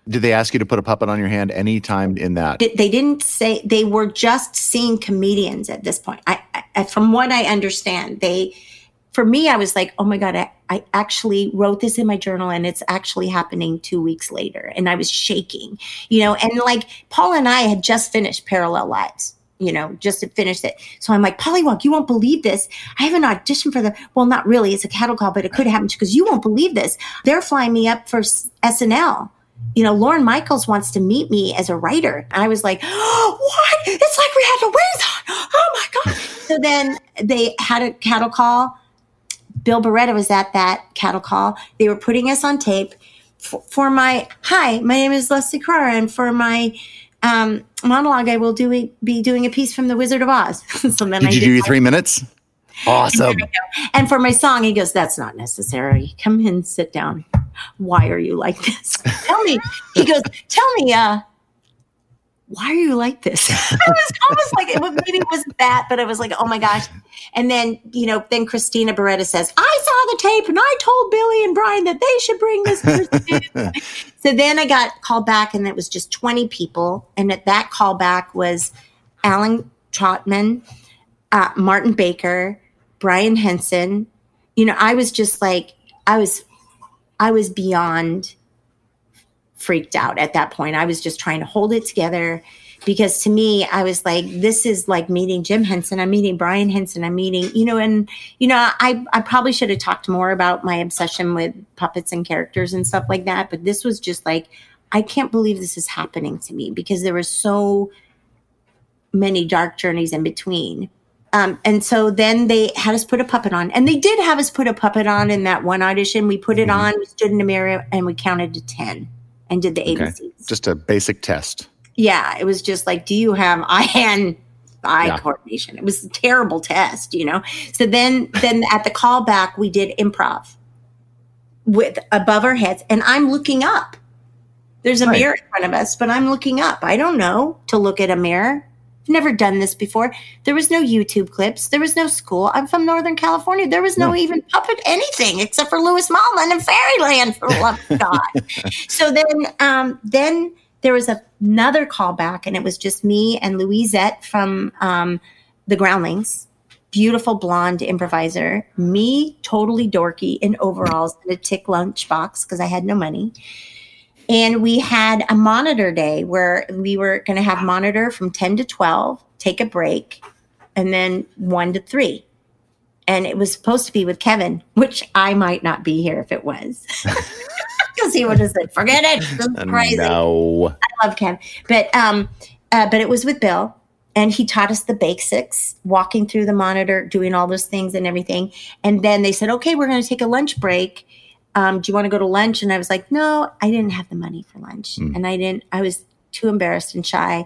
Did they ask you to put a puppet on your hand anytime in that? They didn't say, they were just seeing comedians at this point. I, I from what I understand, they, for me, I was like, oh my God, I, I actually wrote this in my journal and it's actually happening two weeks later. And I was shaking, you know, and like Paul and I had just finished Parallel Lives, you know, just finished it. So I'm like, Pollywog, you won't believe this. I have an audition for the, well, not really, it's a cattle call, but it could happen because you won't believe this. They're flying me up for SNL. You know, Lorne Michaels wants to meet me as a writer. And I was like, oh, what? It's like we had to wait on. Oh my God. So then they had a cattle call. Bill Barretta was at that cattle call. They were putting us on tape for, for my hi. My name is Leslie Carr, and for my um, monologue, I will do be doing a piece from The Wizard of Oz. so then I Did you did do your three minutes? Awesome. and for my song, he goes, "That's not necessary. Come in, sit down. Why are you like this? Tell me." He goes, "Tell me, uh, why are you like this? I was almost like it was, maybe it wasn't that, but I was like, oh my gosh. And then, you know, then Christina Barretta says, I saw the tape and I told Billy and Brian that they should bring this person in. so then I got called back and it was just 20 people. And at that callback was Alan Trautman, uh, Martin Baker, Brian Henson. You know, I was just like, I was, I was beyond freaked out at that point. I was just trying to hold it together because to me, I was like, this is like meeting Jim Henson. I'm meeting Brian Henson. I'm meeting, you know, and, you know, I, I probably should have talked more about my obsession with puppets and characters and stuff like that. But this was just like, I can't believe this is happening to me because there were so many dark journeys in between. Um, and so then they had us put a puppet on, and they did have us put a puppet on in that one audition. We put it Mm-hmm. on, we stood in a mirror, and we counted to 10 and did the Okay. ABCs. Just a basic test. yeah, it was just like, do you have eye hand eye Yeah. coordination? It was a terrible test, you know. So then, then at the callback, we did improv with above our heads, and I'm looking up. There's a Right. mirror in front of us, but I'm looking up. I don't know to look at a mirror. I've never done this before. There was no YouTube clips. There was no school. I'm from Northern California. There was no, No. even puppet anything except for Lewis Mahlmann and Fairyland for the love of God. so then, um, then there was another callback, and it was just me and Louisette from um, the Groundlings. Beautiful blonde improviser. Me, totally dorky in overalls and a tick lunchbox because I had no money. And we had a monitor day where we were going to have monitor from 10 to 12, take a break, and then 1 to 3. And it was supposed to be with Kevin, which I might not be here if it was. Because he would have said, forget it. This is crazy. No. I love Kev. But um, uh, but it was with Bill, and he taught us the basics, walking through the monitor, doing all those things and everything. And then they said, okay, we're going to take a lunch break. Um, do you want to go to lunch? And I was like, no, I didn't have the money for lunch, and I didn't. I was too embarrassed and shy.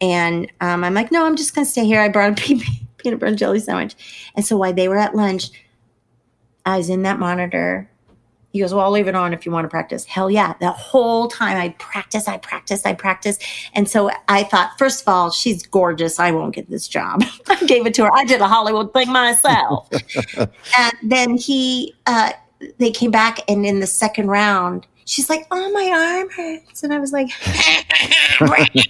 And um, I'm like, no, I'm just going to stay here. I brought a pe- peanut butter and jelly sandwich. And so while they were at lunch, I was in that monitor. He goes, Well, I'll leave it on if you want to practice. Hell yeah. The whole time I practice, I practice, I practice. And so I thought, first of all, she's gorgeous. I won't get this job. I gave it to her. I did a Hollywood thing myself. and then he, uh, they came back, and in the second round, she's like, Oh, my arm hurts. And I was like,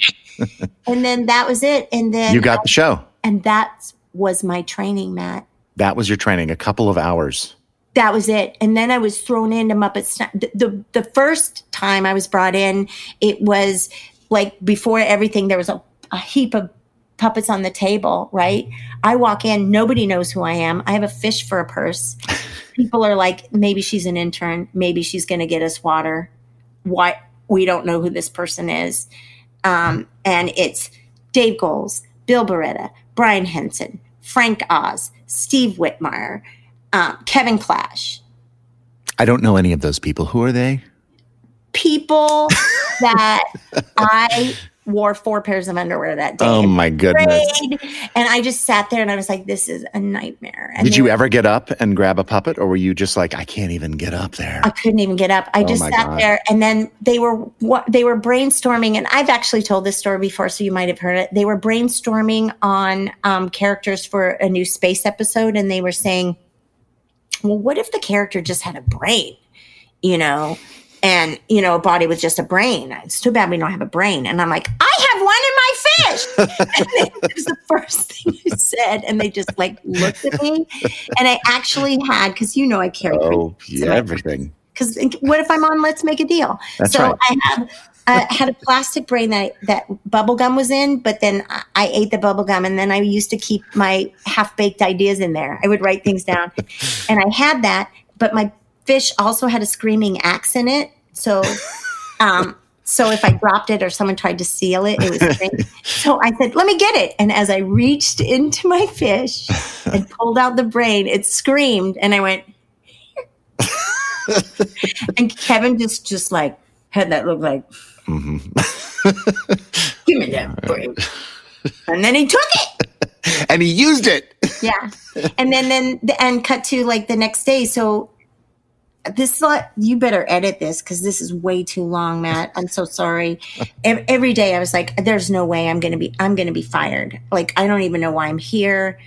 And then that was it. And then, You got the show. and that was my training, Matt. That was your training, a couple of hours. that was it. And then I was thrown into Muppet. Sna- The, the the first time I was brought in, it was like before everything. There was a, a heap of puppets on the table. Right. I walk in, nobody knows who I am. I have a fish for a purse. People are like, maybe she's an intern. Maybe she's going to get us water. Why? We don't know who this person is. Um, and it's Dave Goelz, Bill Barretta, Brian Henson, Frank Oz, Steve Whitmire, um, Kevin Clash. I don't know any of those people. Who are they? People that I wore four pairs of underwear that day. Oh my goodness. And I just sat there and I was like, this is a nightmare. And Did you were- ever get up and grab a puppet, or were you just like, I can't even get up there? I couldn't even get up. I Oh just sat God. there, and then they were what they were brainstorming. And I've actually told this story before, so you might have heard it. They were brainstorming on um, characters for a new space episode, and they were saying, "Well, what if the character just had a brain, you know?" And you know, a body with just a brain. It's too bad we don't have a brain. And I'm like, I have one in my fish. and it was the first thing I said, and they just like looked at me. And I actually had, because you know, I carry Oh, yeah, everything. because what if I'm on Let's Make a Deal? That's so right. I have I had a plastic brain that that bubble gum was in, but then I, I ate the bubble gum, and then I used to keep my half baked ideas in there. I would write things down, and I had that, but my fish also had a screaming axe in it, so. Um, so if I dropped it or someone tried to steal it, it was so I said, "Let me get it." And as I reached into my fish and pulled out the brain, it screamed, and I went, and Kevin just just like had that look like, Mm-hmm. give me that brain. And then he took it. And he used it. Yeah. And then then and cut to like the next day. So this you better edit this because this is way too long, Matt. I'm so sorry. Every day I was like, there's no way I'm gonna be I'm gonna be fired. Like I don't even know why I'm here.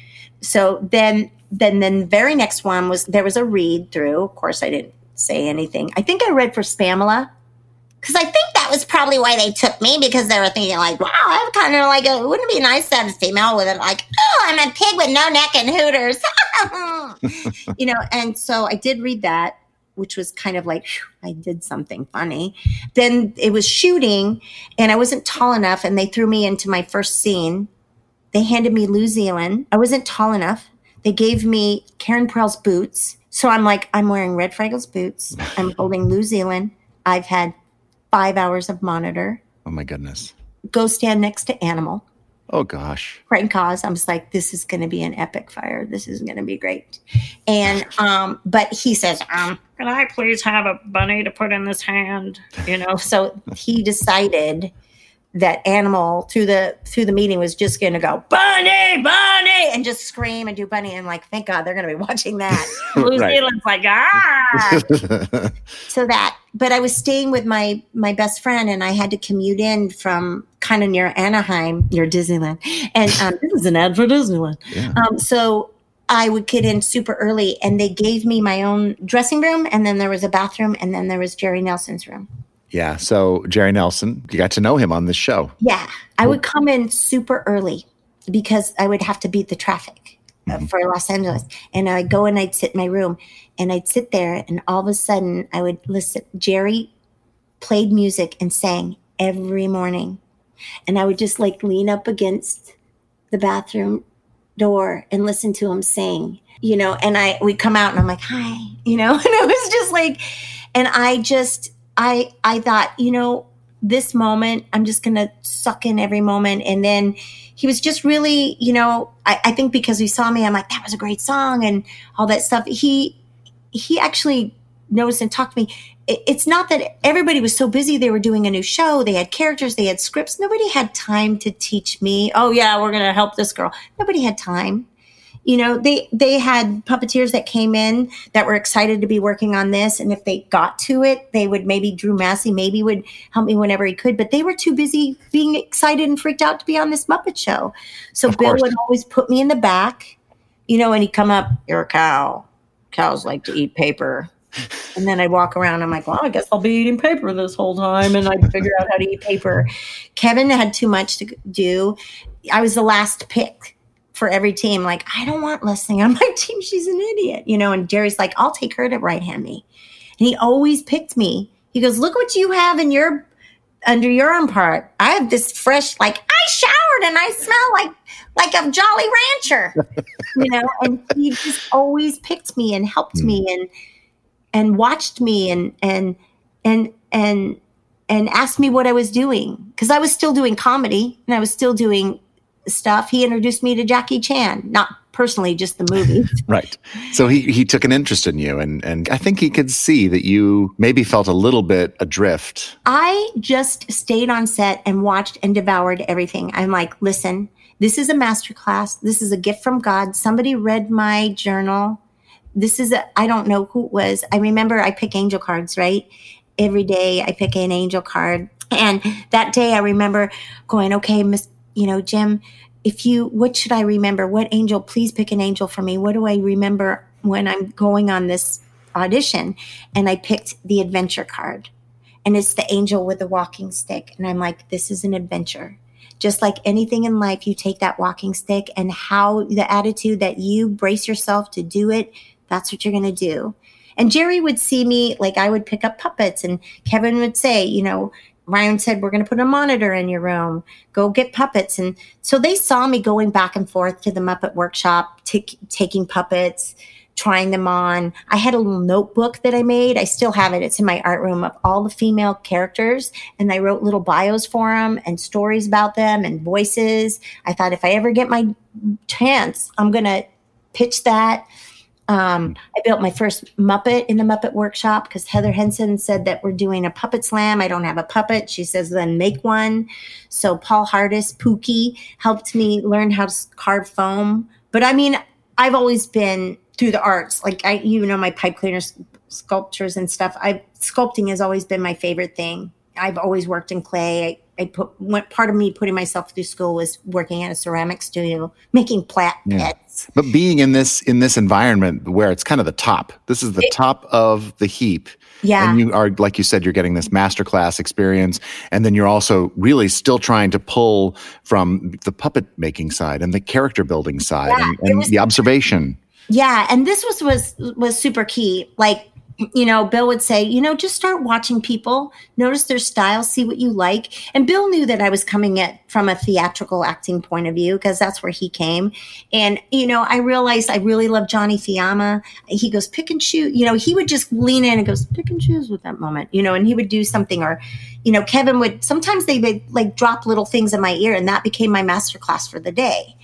So then then then the very next one was there was a read through. Of course I didn't say anything. I think I read for Spamela. Because I think that was probably why they took me because they were thinking like, wow, I'm kind of like a, wouldn't it be nice to have a female with it? Like, oh, I'm a pig with no neck and hooters, you know. And so I did read that, which was kind of like I did something funny. Then it was shooting, and I wasn't tall enough, and they threw me into my first scene. They handed me New Zealand. I wasn't tall enough. They gave me Karen Prell's boots. So I'm like, I'm wearing Red Fraggle's boots. I'm holding New Zealand. I've had five hours of monitor. Oh my goodness. Go stand next to Animal. Oh gosh. Frank Oz. I'm just like, this is going to be an epic fire. This is going to be great. And, um, but he says, um, can I please have a bunny to put in this hand? You know, so he decided that animal through the through the meeting was just going to go bunny bunny and just scream and do bunny and like thank god they're going to be watching that New Right. Zealand's like ah so that but i was staying with my my best friend and i had to commute in from kind of near anaheim near disneyland and um, this is an ad for disneyland Yeah. um, so i would get in super early and they gave me my own dressing room and then there was a bathroom and then there was jerry nelson's room Yeah. So Jerry Nelson, you got to know him on this show. yeah i would come in super early because i would have to beat the traffic uh, for los angeles and i'd go and i'd sit in my room and i'd sit there and all of a sudden i would listen jerry played music and sang every morning and i would just like lean up against the bathroom door and listen to him sing you know and i we come out and i'm like hi you know and it was just like and i just i i thought you know this moment i'm just gonna suck in every moment. And then he was just really you know I, I think because he saw me i'm like that was a great song and all that stuff. He he actually noticed and talked to me it's not that everybody was so busy they were doing a new show they had characters they had scripts. Nobody had time to teach me oh yeah we're gonna help this girl. Nobody had time. You know they they had puppeteers that came in that were excited to be working on this and if they got to it they would maybe drew massey maybe would help me whenever he could but they were too busy being excited and freaked out to be on this muppet show. So Of bill course. would always put me in the back you know and he'd come up you're a cow cows like to eat paper and then I'd walk around. I'm like, well, I guess I'll be eating paper this whole time. And I'd figure out how to eat paper. Kevin had too much to do. I was the last pick for every team. Like, I don't want Leslie on my team. She's an idiot, you know. And Jerry's like, I'll take her to right hand me. And he always picked me. He goes, look what you have in your under your arm part. I have this fresh, like I showered and I smell like like a Jolly Rancher, you know. And he just always picked me and helped me hmm. and and watched me and and and and and asked me what I was doing because I was still doing comedy and I was still doing stuff. He introduced me to Jackie Chan, not personally, just the movie. Right. So he, he took an interest in you and, and I think he could see that you maybe felt a little bit adrift. I just stayed on set and watched and devoured everything. I'm like, listen, this is a masterclass. This is a gift from God. Somebody read my journal. This is I don't know who it was. I remember I pick angel cards, right? Every day I pick an angel card. And that day I remember going, okay, Miss, you know, Jim, if you, what should I remember? What angel? Please pick an angel for me. What do I remember when I'm going on this audition? And I picked the adventure card and it's the angel with the walking stick. And I'm like, this is an adventure. Just like anything in life, you take that walking stick and how the attitude that you brace yourself to do it, that's what you're going to do. And Jerry would see me, like I would pick up puppets, and Kevin would say, you know, Ryan said, We're going to put a monitor in your room. Go get puppets. And so they saw me going back and forth to the Muppet Workshop, t- taking puppets, trying them on. I had a little notebook that I made. I still have it. It's in my art room of all the female characters. And I wrote little bios for them and stories about them and voices. I thought if I ever get my chance, I'm going to pitch that. Um, I built my first Muppet in the Muppet Workshop because Heather Henson said that we're doing a puppet slam. I don't have a puppet. She says, then make one. So Paul Hardis, Pookie, helped me learn how to carve foam. But I mean, I've always been through the arts. Like I, you know, my pipe cleaners, sculptures and stuff. I sculpting has always been my favorite thing. I've always worked in clay. I, put what part of me putting myself through school was working at a ceramic studio, making plat Yeah. But being in this in this environment where it's kind of the top, this is the top of the heap. Yeah. And you are, like you said, you're getting this masterclass experience. And then you're also really still trying to pull from the puppet making side and the character building side Yeah, and, and was- the observation. Yeah, and this was was was super key. Like, you know, Bill would say, you know, just start watching people, notice their style, see what you like. And Bill knew that I was coming at from a theatrical acting point of view because that's where he came. And you know, I realized I really love Johnny Fiama. He goes pick and choose. You know, he would just lean in and goes pick and choose with that moment. You know, and he would do something or, you know, Kevin would sometimes they would like drop little things in my ear, and that became my master class for the day.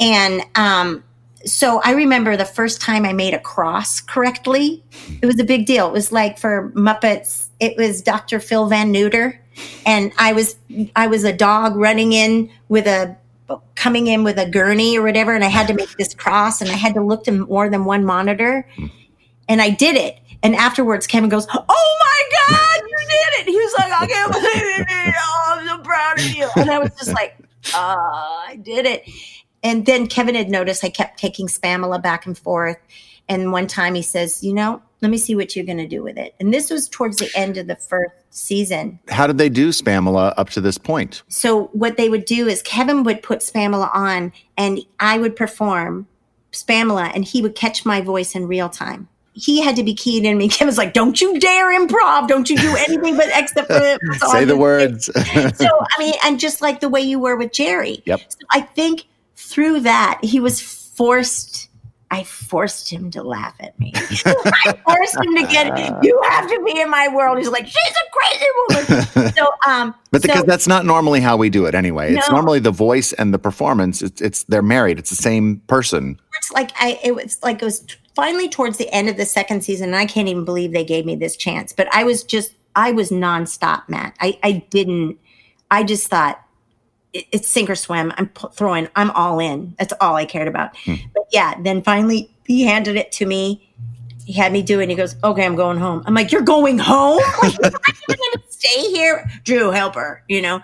And um, so I remember the first time I made a cross correctly. It was a big deal. It was like for Muppets, it was Dr. Phil Van Neuter. And I was I was a dog running in with a coming in with a gurney or whatever, and I had to make this cross and I had to look to more than one monitor. And I did it. And afterwards Kevin goes, Oh my God, you did it. He was like, I can't believe it. Oh, I'm so proud of you. And I was just like, uh, I did it. And then Kevin had noticed I kept taking Spamela back and forth. And one time he says, You know, let me see what you're going to do with it. And this was towards the end of the first season. How did they do Spamela up to this point? So what they would do is Kevin would put Spamela on and I would perform Spamela and he would catch my voice in real time. He had to be keyed in me. Kevin's like, Don't you dare improv. Don't you do anything but except for Say the words. so I mean, and just like the way you were with Jerry. Yep. So I think through that he was forced. I forced him to laugh at me. I forced him to get. You have to be in my world. He's like, she's a crazy woman. So, um, But so- because that's not normally how we do it anyway. It's normally the voice and the performance. It's, it's they're married. It's the same person. it's like I it was like it was finally towards the end of the second season, and I can't even believe they gave me this chance. But I was just I was nonstop, Matt. I I didn't. I just thought it, it's sink or swim. I'm pu- throwing. I'm all in. That's all I cared about. Hmm. But yeah, then finally he handed it to me. He had me do it. And he goes, "Okay, I'm going home." I'm like, "You're going home? Like, I'm going to stay here." Drew, help her. You know,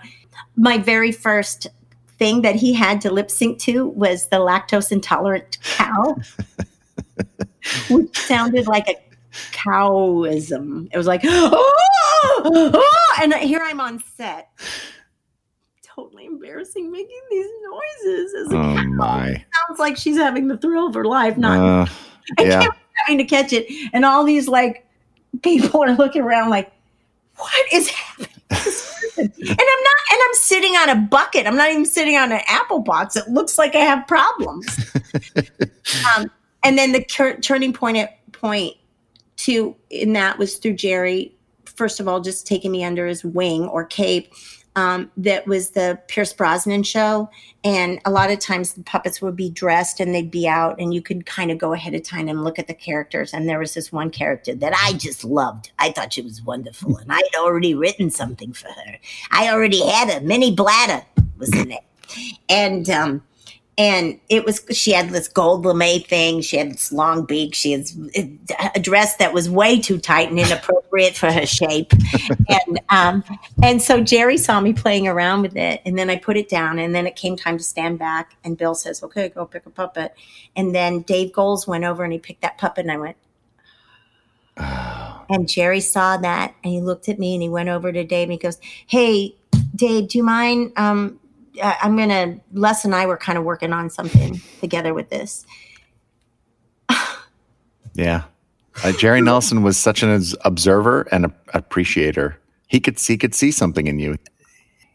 my very first thing that he had to lip sync to was the lactose intolerant cow, which sounded like a cowism. It was like, oh, oh," and here I'm on set, embarrassing, making these noises. As a Oh cow. my. sounds like she's having the thrill of her life, not Uh, yeah. having to catch it. And all these like people are looking around like, what is happening? to this person?" and I'm not, and I'm sitting on a bucket. I'm not even sitting on an apple box. It looks like I have problems. um, and then the cur- turning point at point two in that was through Jerry. First of all, just taking me under his wing or cape. Um, that was the Pierce Brosnan show. And a lot of times the puppets would be dressed and they'd be out, and you could kind of go ahead of time and look at the characters. And there was this one character that I just loved. I thought she was wonderful, and I'd already written something for her. I already had a mini bladder was in it, and um, and it was she had this gold lame thing. She had this long beak. She had a dress that was way too tight and inappropriate for her shape. And um, and so Jerry saw me playing around with it, and then I put it down. And then it came time to stand back, and Bill says, "Okay, go pick a puppet." And then Dave Goelz went over and he picked that puppet, and I went. And Jerry saw that, and he looked at me, and he went over to Dave, and he goes, "Hey, Dave, do you mind? Um, I'm gonna. Les and I were kind of working on something together with this. Yeah. Uh, Jerry Nelson was such an observer and a, appreciator. He could see could see something in you.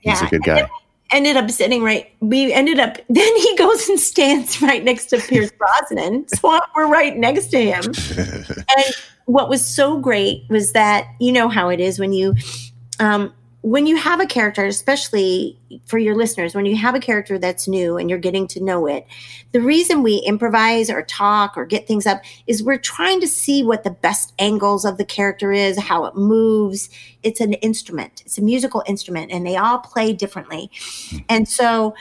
He's a good guy. Ended up sitting right. We ended up. Then he goes and stands right next to Pierce Brosnan. Swamp, we're right next to him. and what was so great was that you know how it is when you um, when you have a character especially for your listeners when you have a character that's new and you're getting to know it the reason we improvise or talk or get things up is we're trying to see what the best angles of the character is how it moves. It's an instrument. It's a musical instrument and they all play differently. Hmm. And so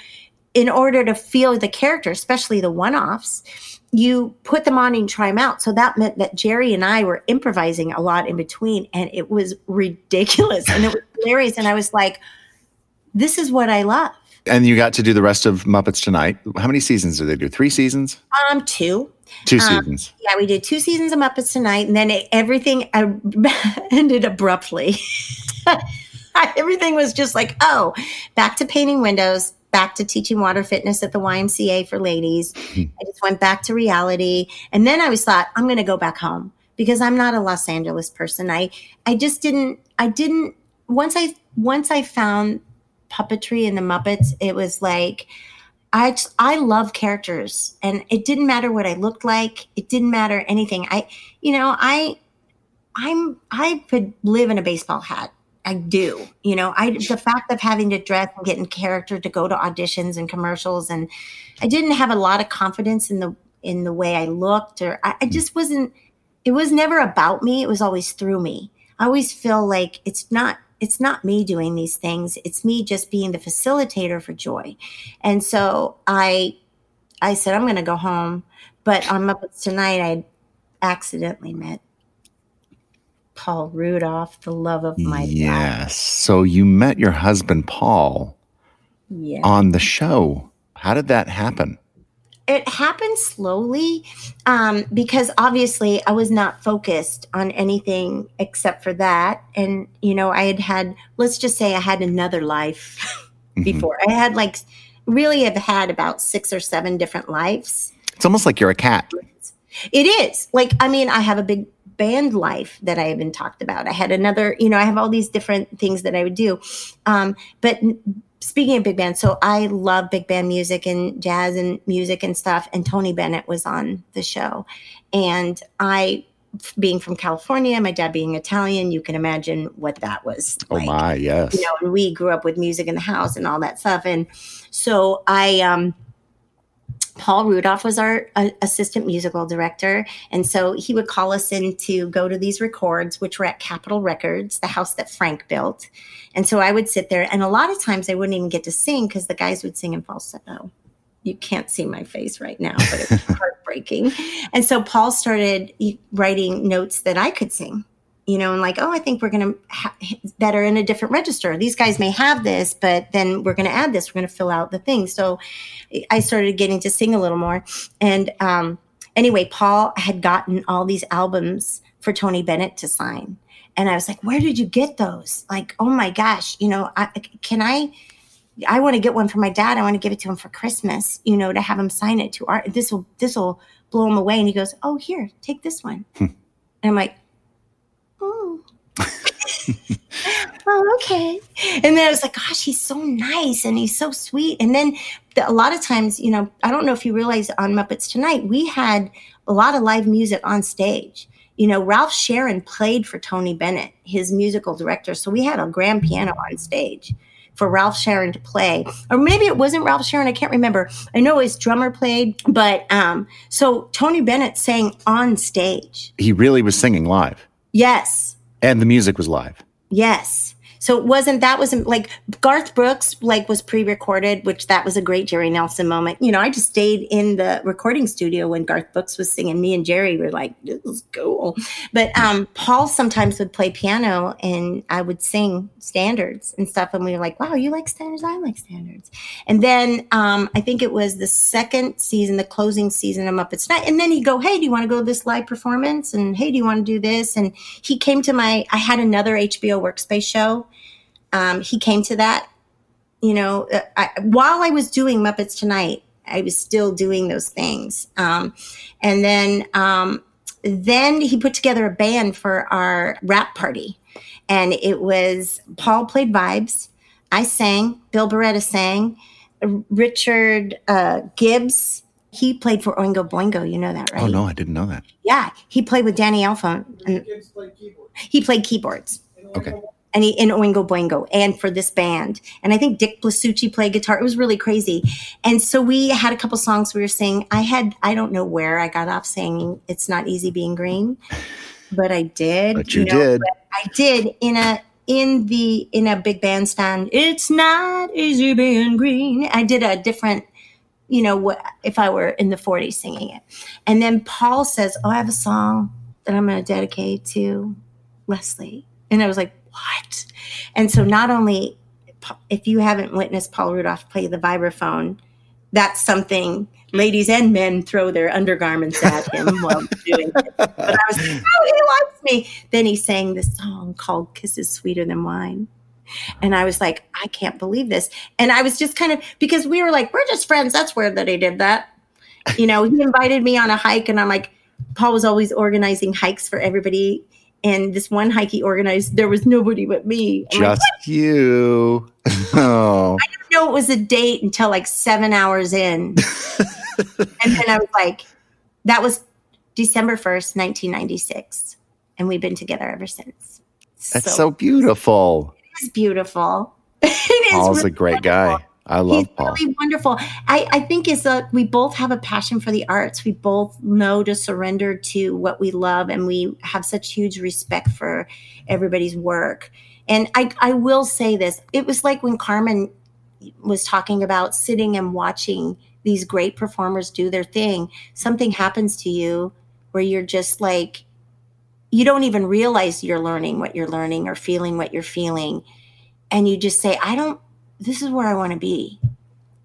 in order to feel the character, especially the one offs, you put them on and try them out. So that meant that Jerry and I were improvising a lot in between, and it was ridiculous and it was hilarious. And I was like, this is what I love. And you got to do the rest of Muppets Tonight. How many seasons did they do? Three seasons? Um, two. Two Um, seasons. Yeah, we did two seasons of Muppets Tonight, and then it, everything ended abruptly. everything was just like, oh, back to painting windows, back to teaching water fitness at the YMCA for ladies. Hmm. I just went back to reality, and then I was thought I'm going to go back home because I'm not a Los Angeles person. I I just didn't. I didn't. Once I once I found puppetry and the Muppets, it was like. I just- I love characters, and it didn't matter what I looked like. It didn't matter anything. I, you know, I, I'm I could live in a baseball hat. I do. You know, I the fact of having to dress and get in character to go to auditions and commercials, and I didn't have a lot of confidence in the in the way I looked, or I, I hmm. just wasn't. It was never about me. It was always through me. I always feel like it's not it's not me doing these things. It's me just being the facilitator for joy. And so I I said I'm going to go home, but on Muppets tonight I accidentally met Paul Rudolph, the love of my life. Yes. So you met your husband, Paul, Yeah. on the show. How did that happen? it happened slowly um, because obviously I was not focused on anything except for that. And, you know, I had had, let's just say I had another life before. I had like, really have had about six or seven different lives. It's almost like you're a cat. It is like, I mean, I have a big band life that I haven't talked about. I had another, you know, I have all these different things that I would do. Um, but speaking of big band, so I love big band music and jazz and music and stuff. And Tony Bennett was on the show. And I, being from California, my dad being Italian, you can imagine what that was. Oh like my, yes. you know, and we grew up with music in the house and all that stuff. And so I, um, Paul Rudolph was our uh, assistant musical director. And so he would call us in to go to these records, which were at Capitol Records, the house that Frank built. And so I would sit there, and a lot of times I wouldn't even get to sing because the guys would sing in falsetto. You can't see my face right now, but it was heartbreaking. And so Paul started writing notes that I could sing you know, and like, oh, I think we're going to ha- that are in a different register. These guys may have this, but then we're going to add this. We're going to fill out the thing. So I started getting to sing a little more. And um, anyway, Paul had gotten all these albums for Tony Bennett to sign. And I was like, where did you get those? Like, oh my gosh, you know, I, can I? I want to get one for my dad. I want to give it to him for Christmas, you know, to have him sign it to art. This will this will blow him away. And he goes, oh, here, take this one. and I'm like, oh. oh, okay. And then I was like, gosh, he's so nice and he's so sweet. And then the, a lot of times, you know, I don't know if you realize on Muppets Tonight, we had a lot of live music on stage. You know, Ralph Sharon played for Tony Bennett, his musical director. So we had a grand piano on stage for Ralph Sharon to play. Or maybe it wasn't Ralph Sharon, I can't remember. I know his drummer played, but um so Tony Bennett sang on stage. He really was singing live, Yes. and the music was live. Yes. So it wasn't that wasn't like Garth Brooks like was pre-recorded, which that was a great Jerry Nelson moment. You know, I just stayed in the recording studio when Garth Brooks was singing. Me and Jerry were like, "This is cool." But um, Paul sometimes would play piano, and I would sing standards and stuff. And we were like, "Wow, you like standards? I like standards." And then um, I think it was the second season, the closing season of Muppets Night. And then he'd go, "Hey, do you want to go to this live performance?" And "Hey, do you want to do this?" And he came to my. I had another HBO Workspace show um, he came to that. You know, uh, I, while I was doing Muppets Tonight, I was still doing those things. Um, and then, um, then he put together a band for our wrap party, and it was Paul played vibes, I sang, Bill Barretta sang, Richard uh, Gibbs. He played for Oingo Boingo. You know that, right? Oh no, I didn't know that. Yeah, he played with Danny Elfman. And he played keyboards Okay. And he in Oingo Boingo and for this band. And I think Dick Blasucci played guitar. It was really crazy. And so we had a couple songs we were singing. I had I don't know where I got off singing "It's Not Easy Being Green," but I did. But you did. but I did in a in the in a big bandstand. It's not easy being green. I did a different, you know, what if I were in the 40s singing it. And then Paul says, "Oh, I have a song that I'm going to dedicate to Leslie." And I was like, "What?" And so not only if you haven't witnessed Paul Rudolph play the vibraphone, that's something ladies and men throw their undergarments at him while doing it. But I was like, oh, he likes me. Then he sang this song called Kisses Sweeter Than Wine. And I was like, I can't believe this. And I was just kind of, because we were like, we're just friends. That's weird that he did that. You know, he invited me on a hike, and I'm like, Paul was always organizing hikes for everybody. And this one hike he organized, there was nobody but me. I'm like, Just you. Oh. I didn't know it was a date until like seven hours in. and then I was like, that was December 1st, 1996. And we've been together ever since. That's so, beautiful. It's beautiful. it is Paul's really a great wonderful. guy. I love He's Paul. really wonderful. I, I think is that we both have a passion for the arts. We both know to surrender to what we love, and we have such huge respect for everybody's work. And I, I will say this: it was like when Carmen was talking about sitting and watching these great performers do their thing. Something happens to you where you're just like, you don't even realize you're learning what you're learning or feeling what you're feeling, and you just say, I don't this is where I want to be.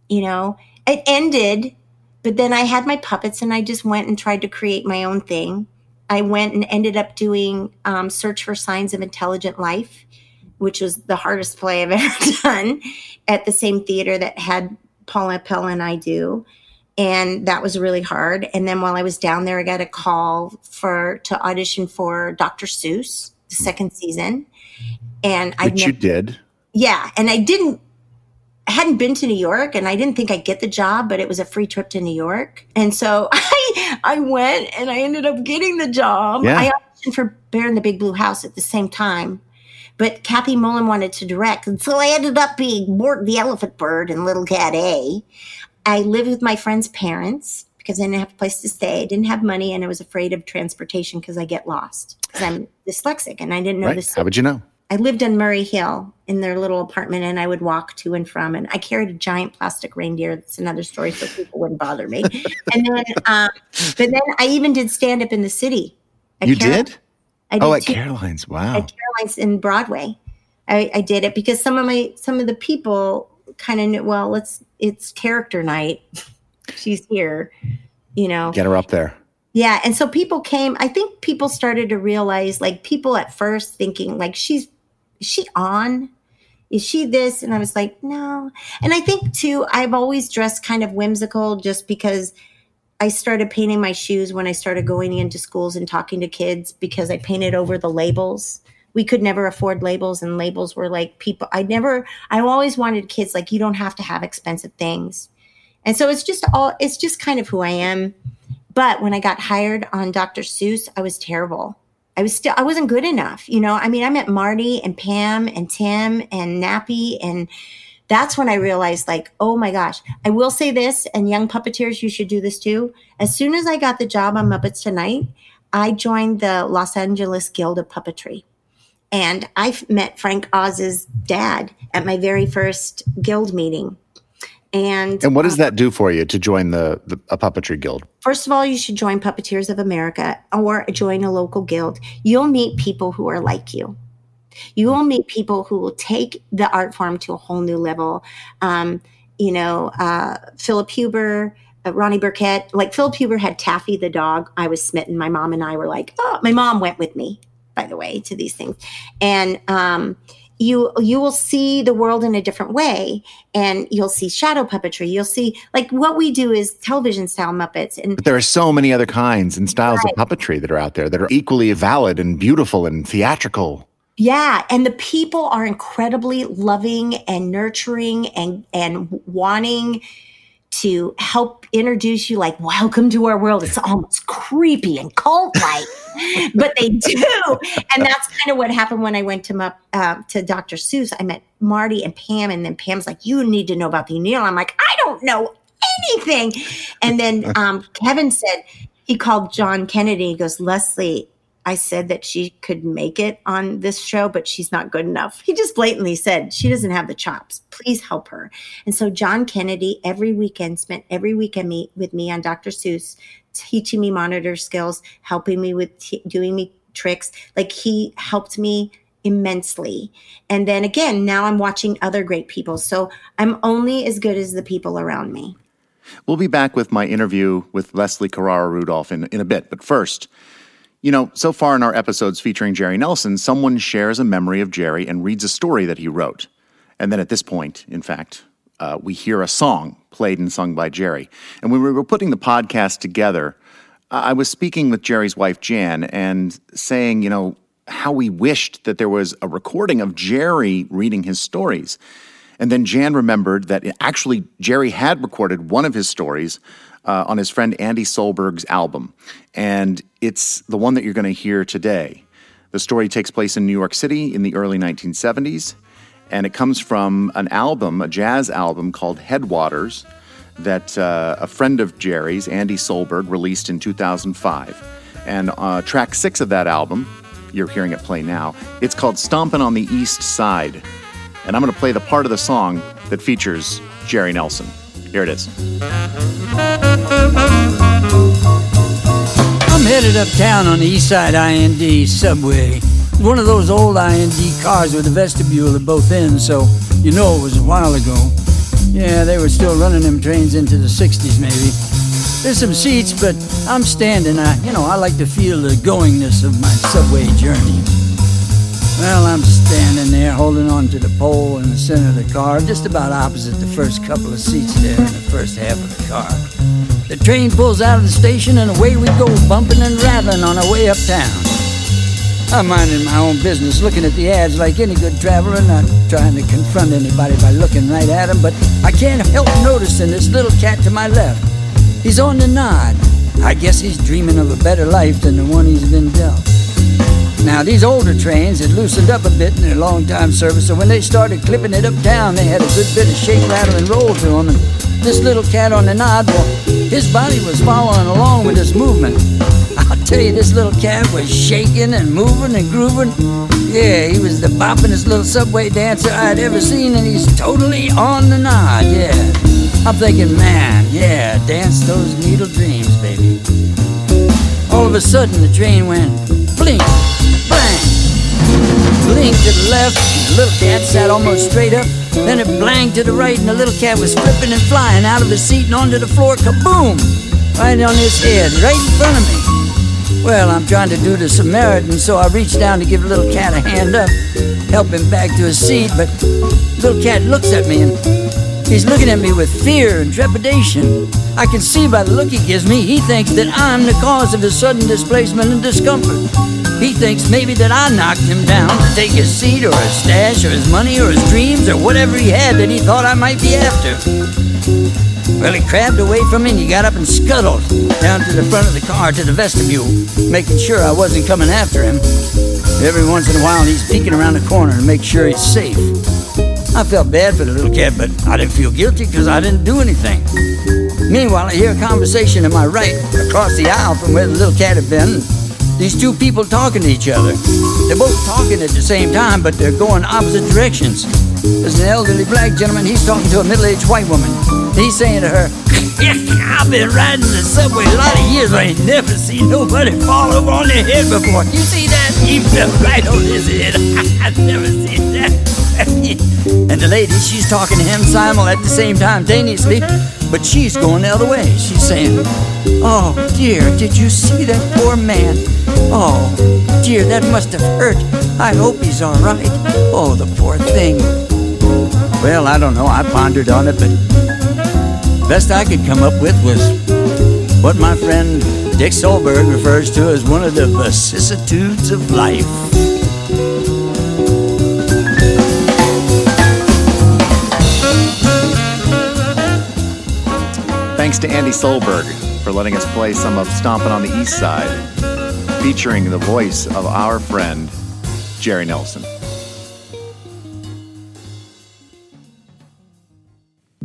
You know, it ended, but then I had my puppets and I just went and tried to create my own thing. I went and ended up doing um, Search for Signs of Intelligent Life, which was the hardest play I've ever done at the same theater that had Paula Pell and I do. And that was really hard. And then while I was down there, I got a call for to audition for Dr. Seuss, the second season. And I you did. yeah and i didn't I hadn't been to new york and i didn't think i'd get the job but it was a free trip to new york and so i i went and i ended up getting the job Yeah. i auditioned for bear in the big blue house at the same time but kathy mullen wanted to direct and so i ended up being mort the elephant bird in little cat a i lived with my friend's parents because i didn't have a place to stay i didn't have money and i was afraid of transportation because i get lost because i'm dyslexic and i didn't know Right. this How would you know? I lived on Murray Hill in their little apartment and I would walk to and from. And I carried a giant plastic reindeer. That's another story, so people wouldn't bother me. and then, um, but then I even did stand up in the city. At You Carol- did? I did Oh, at two- Caroline's. Wow. at Caroline's in Broadway. I, I did it because some of my some of the people kind of knew. Well, let's it's character night. She's here, you know. Get her up there. Yeah, and so people came. I think people started to realize, like people at first thinking, like she's is she on? Is she this? And I was like, no. And I think too, I've always dressed kind of whimsical, just because I started painting my shoes when I started going into schools and talking to kids because I painted over the labels. We could never afford labels, and labels were like people. I never. I always wanted kids like you don't have to have expensive things, and so it's just all. It's just kind of who I am. But when I got hired on Dr. Seuss, I was terrible. I was still I wasn't good enough. You know, I mean, I met Marty and Pam and Tim and Nappy and that's when I realized like, oh my gosh, I will say this and young puppeteers you should do this too. As soon as I got the job on Muppets Tonight, I joined the Los Angeles Guild of Puppetry. And I met Frank Oz's dad at my very first guild meeting. And And what does that do for you to join the, the a puppetry guild? First of all, you should join Puppeteers of America or join a local guild. You'll meet people who are like you. You will meet people who will take the art form to a whole new level. Um, you know, uh, Philip Huber, uh, Ronnie Burkett. Like Philip Huber had Taffy the dog. I was smitten. My mom and I were like, oh, my mom went with me, by the way, to these things. And um, you you will see the world in a different way and you'll see shadow puppetry you'll see like what we do is television style muppets and But there are so many other kinds and styles of puppetry that are out there that are equally valid and beautiful and theatrical. Yeah, and the people are incredibly loving and nurturing and and wanting to help introduce you like welcome to our world. It's almost creepy and cult like, but they do. And that's kind of what happened when I went to my, uh, to Dr. Seuss. I met Marty and Pam, and then Pam's like, "You need to know about the O'Neill." I'm like, "I don't know anything." And then um, Kevin said he called John Kennedy. He goes, "Leslie, I said that she could make it on this show, but she's not good enough. He just blatantly said she doesn't have the chops. Please help her. And so John Kennedy every weekend spent every weekend me, with me on Dr. Seuss, teaching me monitor skills, helping me with t- doing me tricks. Like he helped me immensely. And then again, now I'm watching other great people. So I'm only as good as the people around me. We'll be back with my interview with Leslie Carrara Rudolph in, in a bit. But first, you know, so far in our episodes featuring Jerry Nelson, someone shares a memory of Jerry and reads a story that he wrote. And then at this point, in fact, uh, we hear a song played and sung by Jerry. And when we were putting the podcast together, I was speaking with Jerry's wife, Jan, and saying, you know, how we wished that there was a recording of Jerry reading his stories. And then Jan remembered that actually Jerry had recorded one of his stories uh, on his friend Andy Solberg's album. And it's the one that you're going to hear today. The story takes place in New York City in the early 1970s. And it comes from an album, a jazz album called Headwaters, that uh, a friend of Jerry's, Andy Solberg, released in 2005. And uh, track six of that album, you're hearing it play now, it's called Stompin' on the East Side. And I'm going to play the part of the song that features Jerry Nelson. Here it is. I'm headed uptown on the East Side IND subway. One of those old IND cars with a vestibule at both ends, so you know it was a while ago. Yeah, they were still running them trains into the 60s, maybe. There's some seats, but I'm standing. I, you know, I like to feel the goingness of my subway journey. Well, I'm standing there holding on to the pole in the center of the car, just about opposite the first couple of seats there in the first half of the car. The train pulls out of the station and away we go, bumping and rattling on our way uptown. I'm minding my own business, looking at the ads like any good traveler, not trying to confront anybody by looking right at them, but I can't help noticing this little cat to my left. He's on the nod. I guess he's dreaming of a better life than the one he's been dealt. Now, these older trains had loosened up a bit in their long time service, so when they started clipping it uptown, they had a good bit of shake, rattle, and roll to them. And this little cat on the nod, well, his body was following along with this movement. I'll tell you, this little cat was shaking and moving and grooving. Yeah, he was the boppingest little subway dancer I'd ever seen, and he's totally on the nod, yeah. I'm thinking, man, yeah, dance those needle dreams, baby. All of a sudden, the train went blink, bang. Blink to the left, and the little cat sat almost straight up. Then it blanked to the right, and the little cat was flipping and flying out of his seat and onto the floor, kaboom! Right on his head, right in front of me. Well, I'm trying to do the Samaritan, so I reached down to give the little cat a hand up, help him back to his seat, but the little cat looks at me and he's looking at me with fear and trepidation. I can see by the look he gives me, he thinks that I'm the cause of his sudden displacement and discomfort. He thinks maybe that I knocked him down to take his seat or his stash or his money or his dreams or whatever he had that he thought I might be after. Well, he crabbed away from me and he got up and scuttled down to the front of the car to the vestibule, making sure I wasn't coming after him. Every once in a while, he's peeking around the corner to make sure he's safe. I felt bad for the little cat, but I didn't feel guilty because I didn't do anything. Meanwhile, I hear a conversation to my right, across the aisle from where the little cat had been. These two people talking to each other. They're both talking at the same time, but they're going opposite directions. There's an elderly black gentleman, he's talking to a middle aged white woman. He's saying to her, I've been riding the subway a lot of years, I ain't never seen nobody fall over on their head before. You see that? He fell right on his head. I've never seen that. and the lady, she's talking to him simul at the same time, simultaneously, but she's going the other way. She's saying, Oh, dear, did you see that poor man? Oh, dear, that must have hurt. I hope he's all right. Oh, the poor thing. Well, I don't know. I pondered on it, but best I could come up with was what my friend Dick Solberg refers to as one of the vicissitudes of life. Thanks to Andy Solberg for letting us play some of Stompin' on the East Side, featuring the voice of our friend, Jerry Nelson.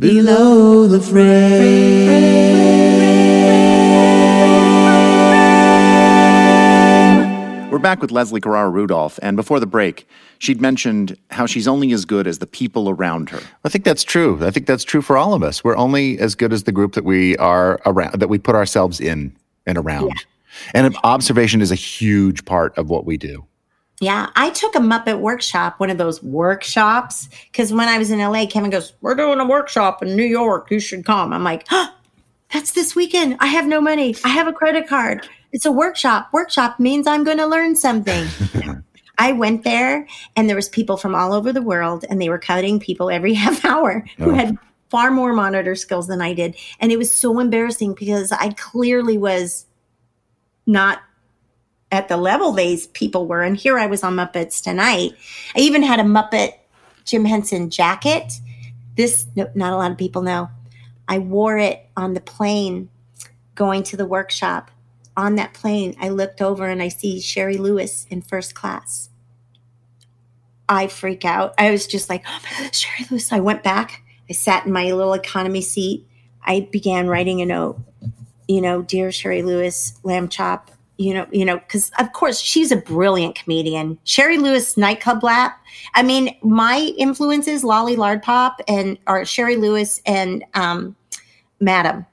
Below the frame. We're back with Leslie Carrara Rudolph, and before the break, she'd mentioned how she's only as good as the people around her. I think that's true. I think that's true for all of us. We're only as good as the group that we are around, that we put ourselves in and around. And observation is a huge part of what we do. Yeah, I took a Muppet workshop, one of those workshops, because when I was in LA, Kevin goes, "We're doing a workshop in New York. You should come." I'm like, oh, "That's this weekend. I have no money. I have a credit card. It's a workshop. Workshop means I'm going to learn something." I went there, and there was people from all over the world, and they were cutting people every half hour who Oh. had far more monitor skills than I did, and it was so embarrassing because I clearly was not at the level these people were. And here I was on Muppets tonight. I even had a Muppet Jim Henson jacket. This, no, not a lot of people know. I wore it on the plane going to the workshop. On that plane, I looked over and I see Shari Lewis in first class. I freak out. I was just like, oh, Shari Lewis. I went back. I sat in my little economy seat. I began writing a note you know, dear Shari Lewis, lamb chop, you know, you know, because of course she's a brilliant comedian. Shari Lewis nightclub lap. I mean, my influences, Lolly Lardpop and or Shari Lewis and um Madam.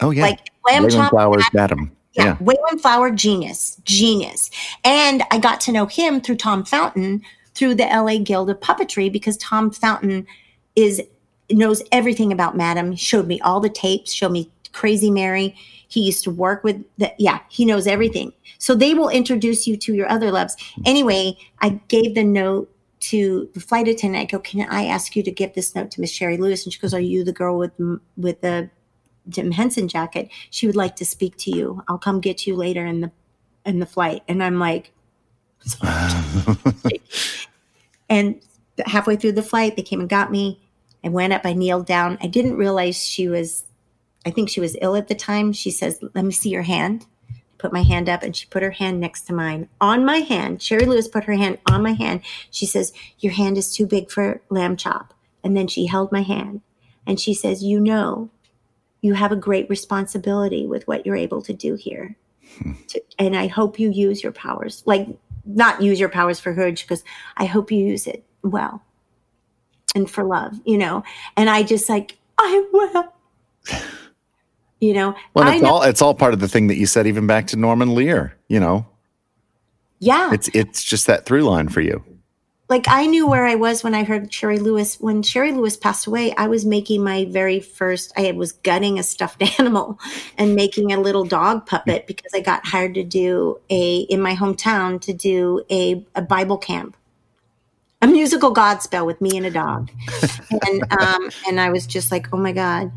Oh, yeah. Like lamb Wayland chop. Flowers, Madam. Yeah, Yeah. Wayland Flower, genius, genius. And I got to know him through Tom Fountain through the LA Guild of Puppetry because Tom Fountain is knows everything about Madam. He showed me all the tapes, showed me Crazy Mary. He used to work with the yeah, he knows everything. So they will introduce you to your other loves. Mm-hmm. Anyway, I gave the note to the flight attendant. I go, "Can I ask you to give this note to Miss Shari Lewis?" And she goes, "Are you the girl with with the Jim Henson jacket. She would like to speak to you. I'll come get you later in the in the flight. And I'm like, and halfway through the flight, they came and got me. I went up, I kneeled down. I didn't realize she was, I think she was ill at the time. She says, Let me see your hand. Put my hand up, and she put her hand next to mine on my hand. Shari Lewis put her hand on my hand. She says, Your hand is too big for lamb chop. And then she held my hand and she says, You know, you have a great responsibility with what you're able to do here. Hmm. To, and I hope you use your powers, like not use your powers for good, because I hope you use it well and for love, you know. And I just like, I will. You know, Well, it's know, all it's all part of the thing that you said even back to Norman Lear. You know, yeah. it's it's just that through line for you. Like I knew where I was when I heard Shari Lewis. When Shari Lewis passed away, I was making my very first. I was gutting a stuffed animal and making a little dog puppet because I got hired to do a in my hometown to do a, a Bible camp, a musical Godspell with me and a dog, and um, and I was just like, oh my god.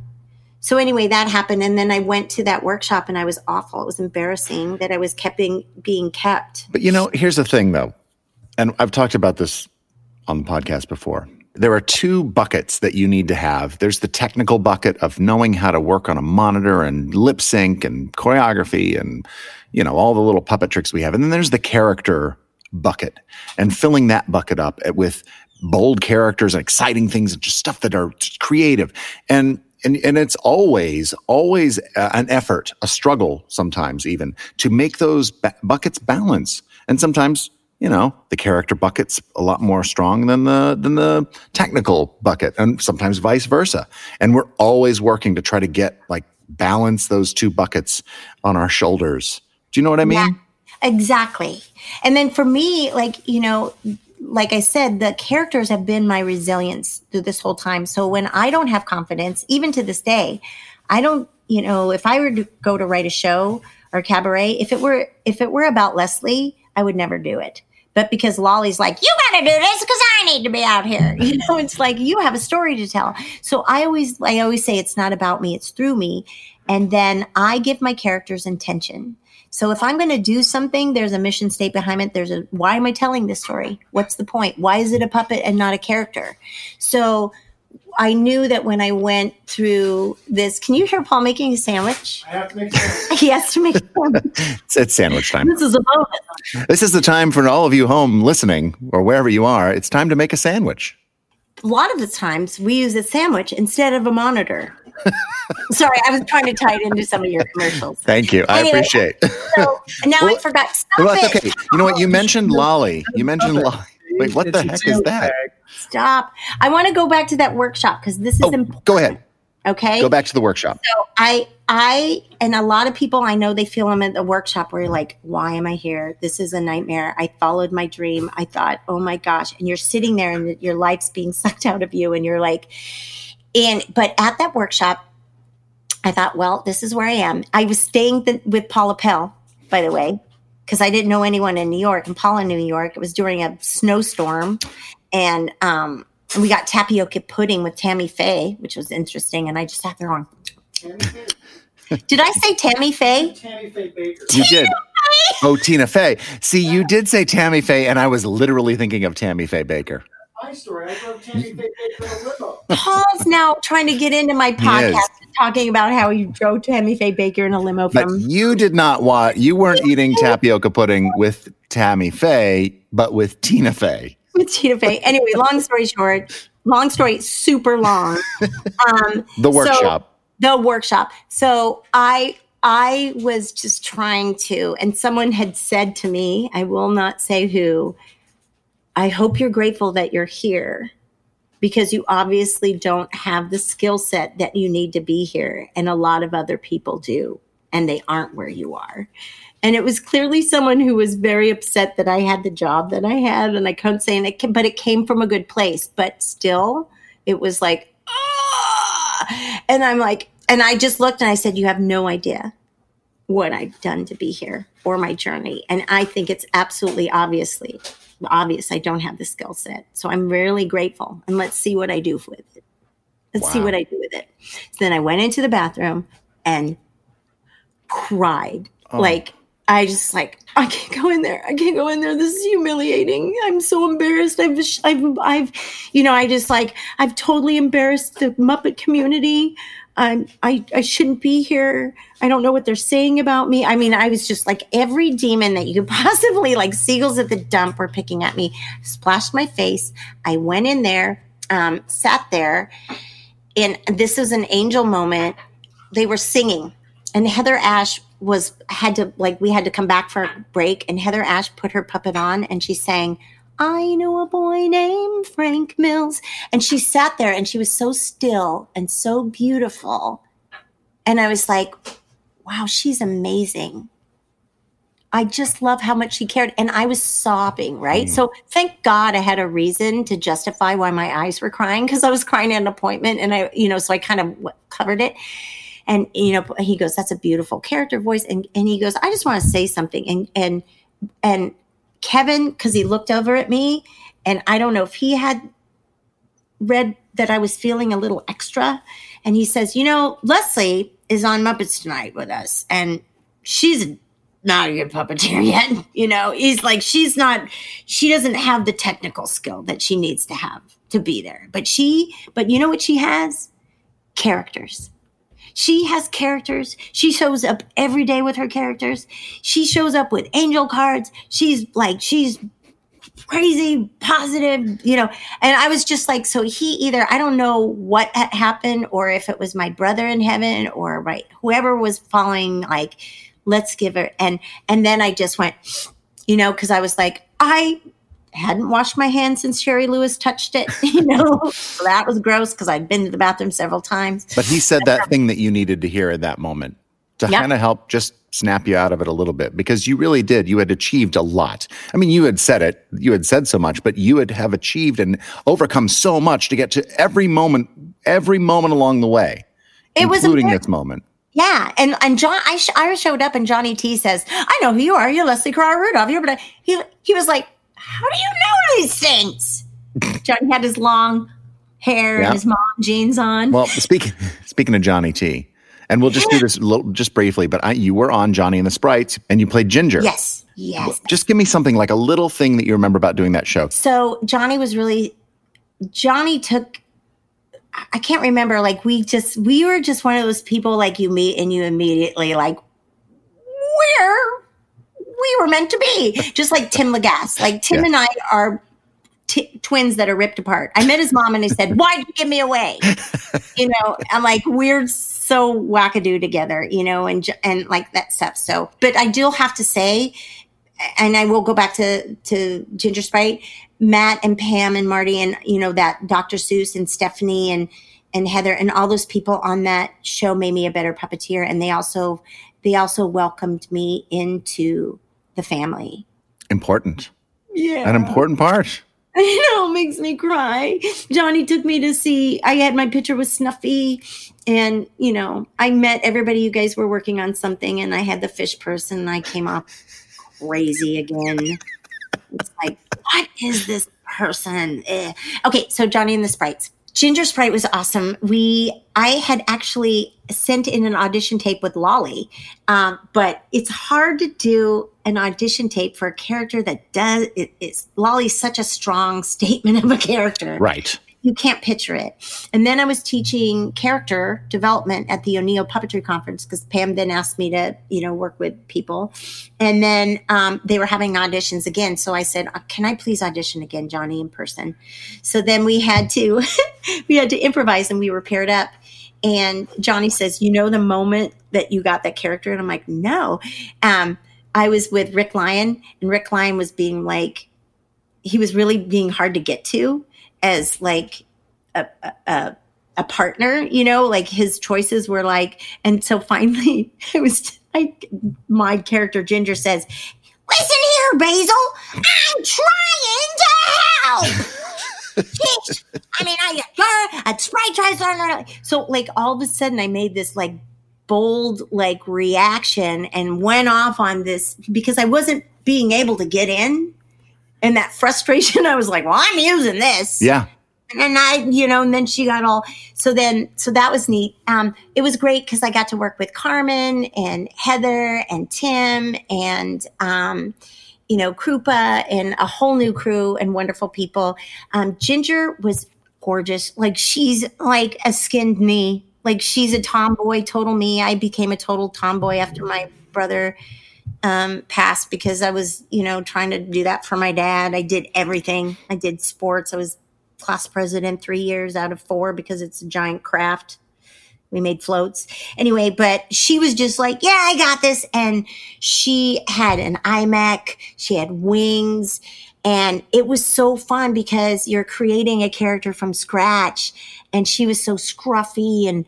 So anyway, that happened, and then I went to that workshop, and I was awful. It was embarrassing that I was kept being, being kept. But you know, here's the thing though, and I've talked about this on the podcast before. There are two buckets that you need to have. There's the technical bucket of knowing how to work on a monitor and lip sync and choreography and you know all the little puppet tricks we have. And then there's the character bucket and filling that bucket up with bold characters and exciting things and just stuff that are creative. And and and it's always always an effort, a struggle sometimes even to make those buckets balance. And sometimes you know the character bucket's a lot more strong than the than the technical bucket, and sometimes vice versa. And we're always working to try to get like balance those two buckets on our shoulders. Do you know what I mean? yeah, Exactly. And then for me, like, you know, like I said, the characters have been my resilience through this whole time. So when I don't have confidence, even to this day, I don't, you know, if I were to go to write a show or cabaret, if it were if it were about Leslie, I would never do it. But because Lolly's like, you gotta do this because I need to be out here. You know, it's like you have a story to tell. So I always I always say it's not about me, it's through me. And then I give my characters intention. So if I'm going to do something, there's a mission state behind it. There's a why am I telling this story? What's the point? Why is it a puppet and not a character? So I knew that when I went through this, can you hear Paul making a sandwich? I have to make he has to make a sandwich. It's, it's sandwich time. This is a bonus. This is the time for all of you home listening or wherever you are. It's time to make a sandwich. A lot of the times we use a sandwich instead of a monitor. Sorry, I was trying to tie it into some of your commercials. Thank you. I Anyway, appreciate. So now Well, I forgot. Stop well, that's it. okay. You know what? You mentioned Lolly. You mentioned Lolly. Wait, what the heck is that? Stop. I want to go back to that workshop because this is Oh, important. go ahead. Okay. Go back to the workshop. So I, I, and a lot of people I know they feel them at the workshop where you're like, why am I here? This is a nightmare. I followed my dream. I thought, oh my gosh. And you're sitting there and your life's being sucked out of you. And you're like, and, but at that workshop, I thought, well, this is where I am. I was staying th- with Paula Pell, by the way, because I didn't know anyone in New York and Paula in New York. It was during a snowstorm. And, um, we got tapioca pudding with Tammy Faye, which was interesting. And I just sat there on. Did I say Tammy Faye? Tammy Faye Bakker. You did. Oh, Tina Fey. See, you did say Tammy Faye, and I was literally thinking of Tammy Faye Bakker. Paul's now trying to get into my podcast talking about how you drove Tammy Faye Bakker in a limo But you did not want, you weren't eating tapioca pudding with Tammy Faye, but with Tina Fey. with Tina Fey. Anyway, long story short, long story super long. Um, The so- workshop. the workshop. So I I was just trying to, and someone had said to me, I will not say who. I hope you're grateful that you're here because you obviously don't have the skill set that you need to be here, and a lot of other people do, and they aren't where you are. And it was clearly someone who was very upset that I had the job that I had, and I couldn't say, and it, ca- but it came from a good place. But still, it was like, "Ah!" and I'm like, and I just looked and I said, "You have no idea what I've done to be here or my journey." And I think it's absolutely obviously obvious I don't have the skill set. So I'm really grateful, and let's see what I do with it. Let's see what I do with it. So then I went into the bathroom and cried. Oh. Like I just like I can't go in there. I can't go in there. This is humiliating. I'm so embarrassed. I've I've I've you know I just like I've totally embarrassed the Muppet community. I'm I I shouldn't be here. I don't know what they're saying about me. I mean, I was just like every demon that you could possibly like seagulls at the dump were picking at me. Splashed my face. I went in there, um, sat there, and this was an angel moment. They were singing, and Heather Asch was had to like we had to come back for a break, and Heather Asch put her puppet on, and she sang. I know a boy named Frank Mills. And she sat there and she was so still and so beautiful. And I was like, wow, she's amazing. I just love how much she cared. And I was sobbing, right? Mm. So thank God I had a reason to justify why my eyes were crying because I was crying at an appointment and I, you know, so I kind of covered it. And, you know, he goes, that's a beautiful character voice. And, and he goes, I just want to say something. And, and, and Kevin, because he looked over at me and I don't know if he had read that I was feeling a little extra. And he says, You know, Leslie is on Muppets Tonight with us, and she's not a good puppeteer yet. You know, he's like, she's not, she doesn't have the technical skill that she needs to have to be there. But she, but you know what she has? Characters. She has characters. She shows up every day with her characters. She shows up with angel cards. She's like, she's crazy, positive, you know. And I was just like, so he either, I don't know what happened or if it was my brother in heaven or right, whoever was following, like, let's give her. And, and then I just went, you know, because I was like, I hadn't washed my hands since Shari Lewis touched it, you know. so that was gross because I'd been to the bathroom several times. But he said that thing that you needed to hear at that moment to Yeah. kind of help just snap you out of it a little bit because you really did. You had achieved a lot. I mean, you had said it, you had said so much, but you had have achieved and overcome so much to get to every moment, every moment along the way, It was including embar- this moment. Yeah, and and John, I, sh- I showed up, and Johnny T says, "I know who you are. You're Leslie Carr Rudolph." You're, but he he was like, "How do you know these things?" Johnny had his long hair Yeah. and his mom jeans on. Well, speaking speaking of Johnny T, and we'll just do this little, just briefly, but I, you were on Johnny and the Sprites, and you played Ginger. yes, yes. Just give me something like a little thing that you remember about doing that show. So Johnny was really Johnny took. I- I can't remember. Like we just we were just one of those people like you meet and you immediately like where we were meant to be. Just like Tim Lagasse. Like Tim Yeah. and I are t- twins that are ripped apart. I met his mom and he said, "Why'd you give me away?" you know, I'm like we're so wackadoo together, you know, and and like that stuff. So, but I do have to say, and I will go back to to Ginger Sprite, Matt and Pam and Marty and you know that Dr. Seuss and Stephanie and and Heather and all those people on that show made me a better puppeteer, and they also they also welcomed me into the family. Important. Yeah. An important part. I know, it makes me cry. Johnny took me to see, I had my picture with Snuffy, and, you know, I met everybody. You guys were working on something, and I had the fish person, and I came off crazy again. It's like, what is this person? Eh. Okay, so Johnny and the Sprites. Ginger Sprite was awesome. We, I had actually sent in an audition tape with Lolly, um, but it's hard to do an audition tape for a character that does. It, it's Lolly's such a strong statement of a character, Right. You can't picture it. And then I was teaching character development at the O'Neill Puppetry Conference because Pam then asked me to, you know, work with people. And then um, they were having auditions again. So I said, "Uh, "Can I please audition again, Johnny, in person?" So then we had to we had to improvise, and we were paired up. And Johnny says, "You know the moment that you got that character?" And I'm like, "No." Um, I was with Rick Lyon, and Rick Lyon was being like, he was really being hard to get to as like a, a, a partner, you know, like his choices were like, and so finally it was like my character Ginger says, Listen here, Basil, I'm trying to help. I mean, I a sprite tries so like all of a sudden I made this like bold like reaction and went off on this because I wasn't being able to get in. And that frustration, I was like, well, I'm using this. Yeah. And I, you know, and then she got all, so then, so that was neat. Um, it was great because I got to work with Carmen and Heather and Tim and, um, you know, Krupa and a whole new crew and wonderful people. Um, Ginger was gorgeous. Like she's like a skinned me. Like she's a tomboy, total me. I became a total tomboy after my brother um, passed because I was, you know, trying to do that for my dad. I did everything. I did sports. I was class president three years out of four because it's a giant craft. We made floats anyway, but she was just like, yeah, I got this. And she had an iMac, she had wings, and it was so fun because you're creating a character from scratch. And she was so scruffy and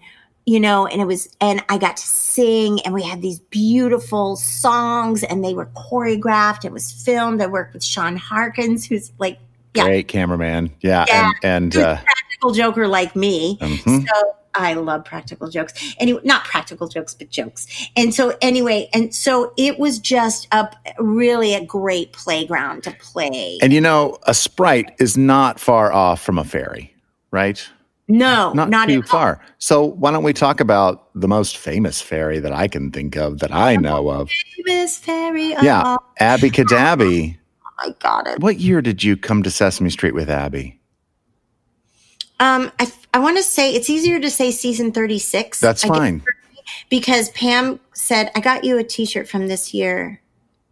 you know, and it was, and I got to sing, and we had these beautiful songs, and they were choreographed. It was filmed. I worked with Sean Harkins, who's like, yeah, Great cameraman. Yeah. Yeah. And, and uh, practical joker like me. mhm. So I love practical jokes. Anyway, not practical jokes, but jokes. And so anyway, and so it was just a really a great playground to play. and you know, a sprite is not far off from a fairy, right? No, Not, not, too all. far. So why don't we talk about the most famous fairy that I can think of that I know of? Famous Fairy. Yeah, Oh, Abby Cadabby. I got it. What year did you come to Sesame Street with Abby? Um, I, I want to say it's easier to say season 36. That's fine. Because Pam said, I got you a t shirt from this year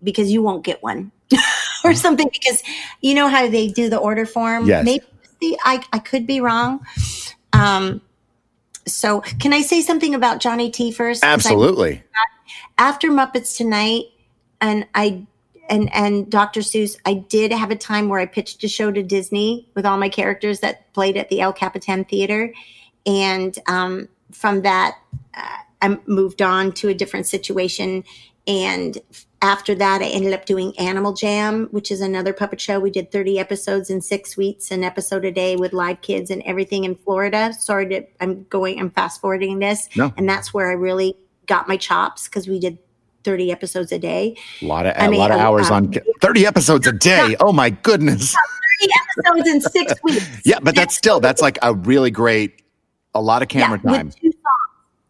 because you won't get one or something. Because you know how they do the order form? Yes. Maybe see, I, I could be wrong. Um, so can I say something about Johnny T first? Absolutely. after Muppets Tonight, and I and and Dr. Seuss, I did have a time where I pitched a show to Disney with all my characters that played at the El Capitan Theater, and um, from that, uh, I moved on to a different situation. And after that, I ended up doing Animal Jam, which is another puppet show. We did 30 episodes in six weeks, an episode a day with live kids and everything in Florida. Sorry to, I'm going, I'm fast forwarding this. No. And that's where I really got my chops because we did 30 episodes a day. A lot of I a mean, lot of hours on 30 episodes a day. Oh my goodness. 30 episodes in six weeks. Yeah, but that's still that's like a really great a lot of camera Yeah, time. Two songs,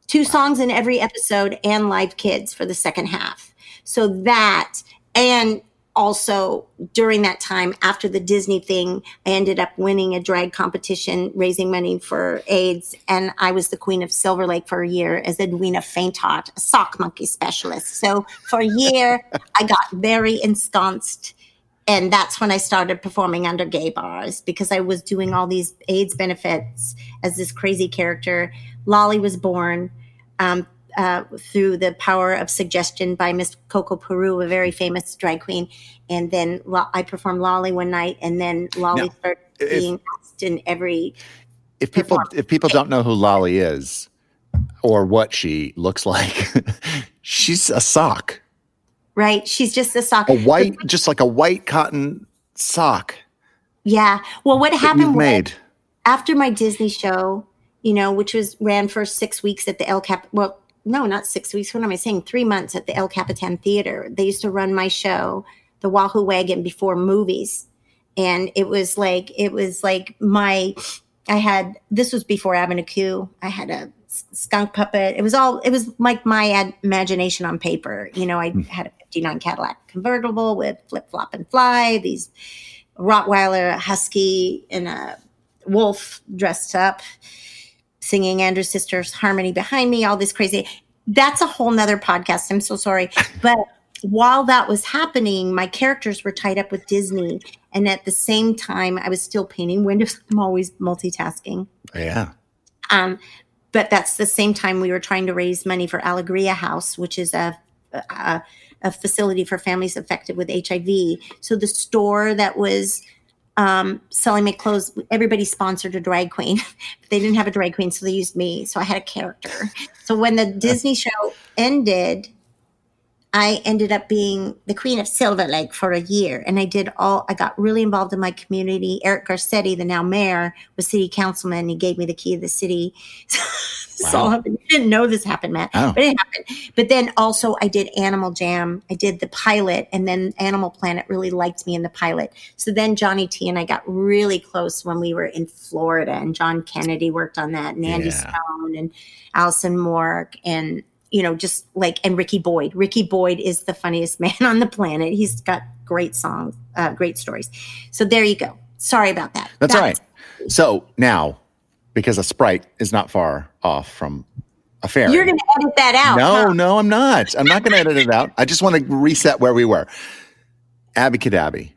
two songs in every episode and live kids for the second half. So that, and also during that time after the Disney thing, I ended up winning a drag competition, raising money for AIDS. And I was the queen of Silver Lake for a year as Edwina Faintot, a sock monkey specialist. So for a year, I got very ensconced and that's when I started performing under gay bars because I was doing all these AIDS benefits as this crazy character. Lolly was born um, uh, through the power of suggestion by Miss Coco Peru, a very famous drag queen. And then Lo- I performed Lolly one night, and then Lolly Now, started if- being asked in every. If people if people don't know who Lolly is or what she looks like, she's a sock. Right, she's just a sock. A white just like a white cotton sock Yeah. Well, what happened was made. after my Disney show, you know, which was ran for six weeks at the El Cap. Well, no, not six weeks. What am I saying? Three months at the El Capitan Theater. They used to run my show, the Wahoo Wagon, before movies, and it was like it was like my. I had this was before Avenue Q. I had a skunk puppet. It was all. It was like my ad- imagination on paper. You know, I hmm. had a '59 Cadillac convertible with flip flop and fly. These Rottweiler husky and a wolf dressed up, singing Andrew's sister's harmony behind me, all this crazy. That's a whole nother podcast. I'm so sorry. But while that was happening, my characters were tied up with Disney. And at the same time, I was still painting windows. I'm always multitasking. Yeah. Um, but that's the same time we were trying to raise money for Allegria House, which is a, a a facility for families affected with HIV. So the store that was um, selling my clothes, everybody sponsored a drag queen, but they didn't have a drag queen, so they used me. So I had a character. So when the Disney show ended, I ended up being the queen of Silver Lake for a year. And I did all, I got really involved in my community. Eric Garcetti, the now mayor, was city councilman. He gave me the key of the city. this all Wow. happened. You didn't know this happened, Matt, Oh. but it happened. But then also, I did Animal Jam. I did the pilot, and then Animal Planet really liked me in the pilot. So then Johnny T and I got really close when we were in Florida, and John Kennedy worked on that, and Andy Yeah. Stone, and Allison Mork, and you know, just like and Ricky Boyd. Ricky Boyd is the funniest man on the planet. He's got great songs, uh, great stories. So there you go. Sorry about that. That's all right. So now, because a sprite is not far off from a fairy. You're going to edit that out. no, huh? no, I'm not. I'm not going to edit it out. I just want to reset where we were. Abby Cadabby,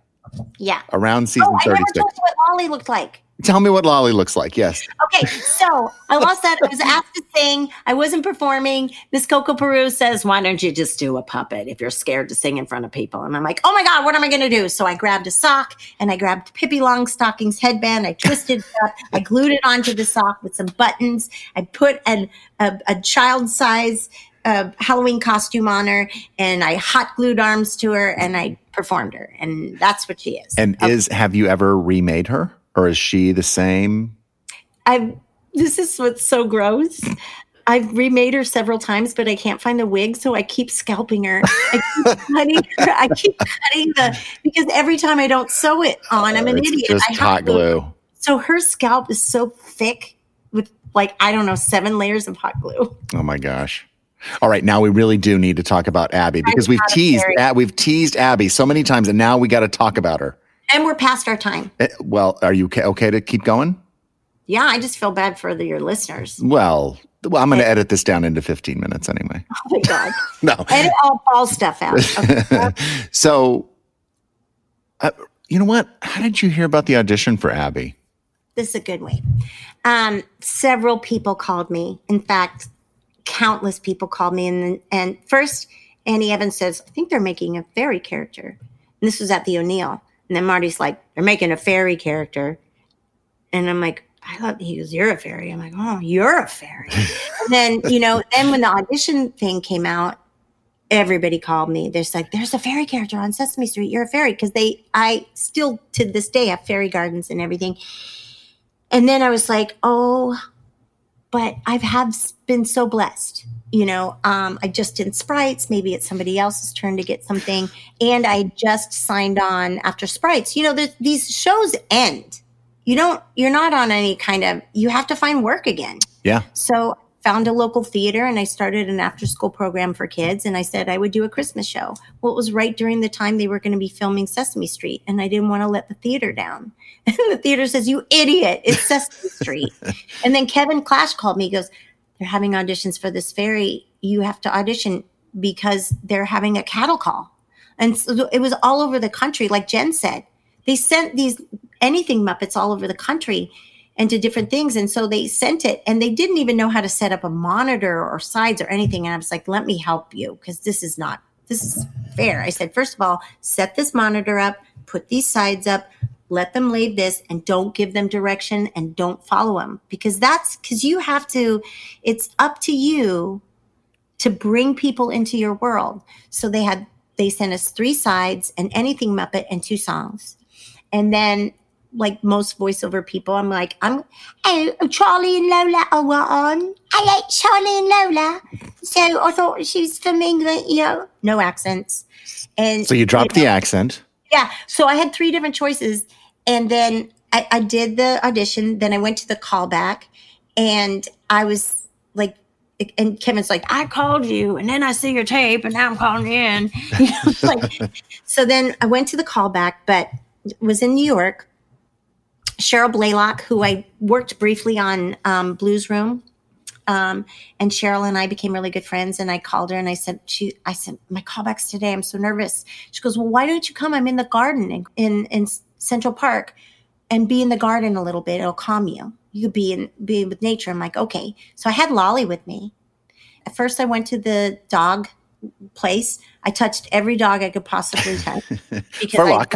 Yeah. around season Oh, I 36. told what Lolly looked like. Tell me what Lolly looks like. Yes. Okay, so I lost that. I was asked to sing. I wasn't performing. Miss Coco Peru says, "Why don't you just do a puppet if you're scared to sing in front of people?" And I'm like, "Oh my god, what am I going to do?" So I grabbed a sock and I grabbed Pippi Longstocking's headband. I twisted it up. I glued it onto the sock with some buttons. I put an, a, a child size uh, Halloween costume on her, and I hot glued arms to her, and I performed her, and that's what she is. And Okay. is have you ever remade her, or is she the same? I've this is what's so gross. I've remade her several times, but I can't find the wig, so I keep scalping her. I keep cutting her. I keep cutting the because every time I don't sew it on, I'm an It's idiot. Just I hot to- glue. So her scalp is so thick with like I don't know seven layers of hot glue. Oh my gosh. All right, now we really do need to talk about Abby because we've teased. Ab- we've teased Abby so many times, and now we got to talk about her. And we're past our time. Eh, Well, are you okay, okay to keep going? Yeah, I just feel bad for the, your listeners. Well, well, I'm going to edit this down into 15 minutes anyway. Oh my god, No. edit all Paul stuff out. Okay. so, uh, you know what? How did you hear about the audition for Abby? this is a good way. Um, several people called me. In fact, countless people called me. And and first, Annie Evans says, "I think they're making a fairy character." And this was at the O'Neill. And then Marty's like, "They're making a fairy character," and I'm like. I thought he goes, You're a fairy. I'm like, Oh, you're a fairy. and then, you know, then when the audition thing came out, everybody called me. There's like, there's a fairy character on Sesame Street. You're a fairy. Cause they, I still to this day have fairy gardens and everything. And then I was like, oh, but I've have been so blessed. You know, um, I just did sprites. Maybe it's somebody else's turn to get something. And I just signed on after sprites. You know, the, these shows end. You don't, you're not on any kind of, you have to find work again. Yeah. So found a local theater and I started an after school program for kids and I said I would do a Christmas show. Well, it was right during the time they were going to be filming Sesame Street and I didn't want to let the theater down. And the theater says, "You idiot, it's Sesame Street." and then Kevin Clash called me. He goes, "They're having auditions for this fairy. You have to audition because they're having a cattle call." And so it was all over the country, like Jen said. They sent these anything Muppets all over the country and to different things. And so they sent it and they didn't even know how to set up a monitor or sides or anything. And I was like, let me help you because this is not, this is fair. I said, first of all, set this monitor up, put these sides up, let them lay this and don't give them direction and don't follow them because that's because you have to, it's up to you to bring people into your world. So they had, they sent us three sides and anything Muppet and two songs. And then like most voiceover people, I'm like, I'm oh Charlie and Lola are on. I like Charlie and Lola. So I thought she was from England, you know, no accents. And So you dropped the accent. yeah. So I had three different choices. And then I, I did the audition. Then I went to the callback and I was like, and Kevin's like, I called you and then I see your tape and now I'm calling you in. You know, like, so then I went to the callback, but was in New York. Cheryl Blalock, who I worked briefly on um, Blue's Room, um, and Cheryl and I became really good friends. And I called her and I said, "She, I said my callbacks today. I'm so nervous." She goes, "Well, why don't you come? I'm in the garden in in, in Central Park, and be in the garden a little bit. It'll calm you. You could be in be with nature." I'm like, "Okay." So I had Lolly with me. At first, I went to the dog place. I touched every dog I could possibly touch For luck.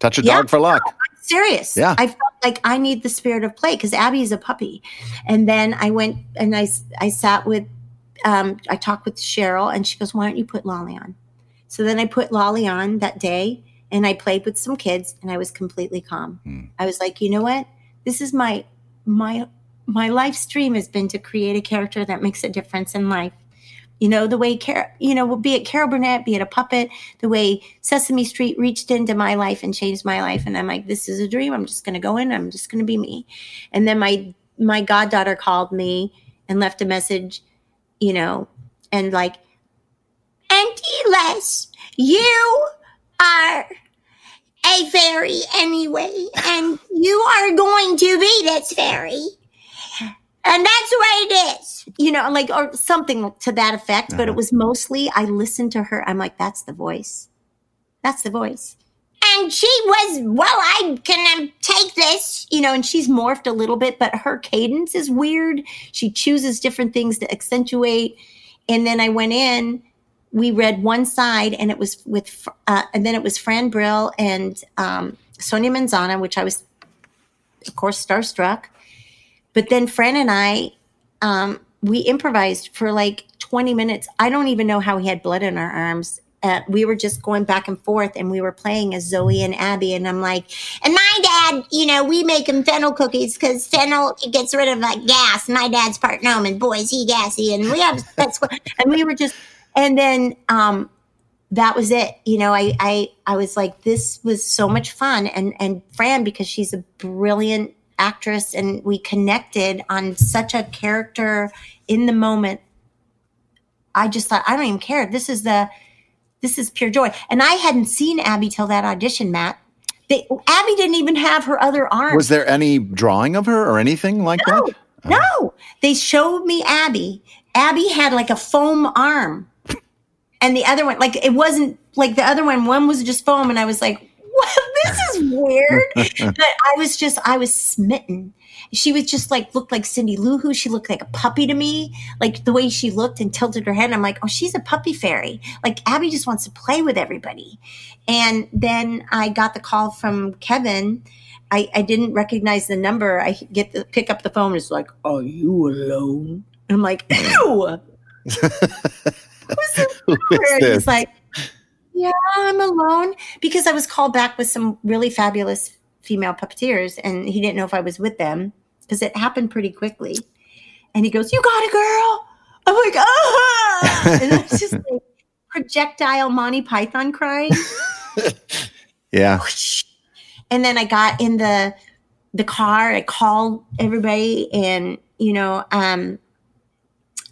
Touch a Yeah. dog for luck. serious. Yeah. I felt like I need the spirit of play because Abby is a puppy. And then I went and I, I sat with, um, I talked with Cheryl and she goes, why don't you put Lolly on? So then I put Lolly on that day and I played with some kids and I was completely calm. Hmm. I was like, you know what? This is my, my, my life dream has been to create a character that makes a difference in life. You know, the way, Car- you know, be it Carol Burnett, be it a puppet, the way Sesame Street reached into my life and changed my life. And I'm like, this is a dream. I'm just going to go in. I'm just going to be me. And then my, my goddaughter called me and left a message, you know, and like, Auntie Les, you are a fairy anyway, and you are going to be this fairy. And that's what it is, you know, like, or something to that effect. But it was mostly, I listened to her. I'm like, that's the voice. That's the voice. And she was, well, I can um, take this, you know, and she's morphed a little bit, but her cadence is weird. She chooses different things to accentuate. And then I went in, we read one side, and it was with, uh, and then it was Fran Brill and um, Sonia Manzano, which I was, of course, starstruck. But then Fran and I, um, we improvised for like 20 minutes. I don't even know how he had blood in our arms. Uh, we were just going back and forth and we were playing as Zoe and Abby. And I'm like, and my dad, you know, we make him fennel cookies because fennel it gets rid of like gas. My dad's part gnome and boy, is he gassy. And we have, that's what, and we were just, and then, um, that was it. You know, I, I, I was like, this was so much fun. And, and Fran, because she's a brilliant actress and we connected on such a character in the moment. I just thought, I don't even care. This is the, this is pure joy. And I hadn't seen Abby till that audition, Matt. They, Abby didn't even have her other arm. Was there any drawing of her or anything like no, that? no. They showed me Abby. Abby had like a foam arm. And the other one, like it wasn't like the other one, one was just foam. And I was like, what? This is weird. but I was just, I was smitten. She was just like, looked like Cindy Lou Who. She looked like a puppy to me. Like the way she looked and tilted her head. And I'm like, oh, she's a puppy fairy. Like Abby just wants to play with everybody. And then I got the call from Kevin. I, I didn't recognize the number. I get the pick up the phone. It's like, are you alone? And I'm like, ew. Who's this Who is number? He's like, yeah, I'm alone because I was called back with some really fabulous female puppeteers, and he didn't know if I was with them because it happened pretty quickly. And he goes, "You got a girl." I'm like, "Oh!" and it's just like projectile Monty Python crying. Yeah. and then I got in the the car. I called everybody, and you know, um,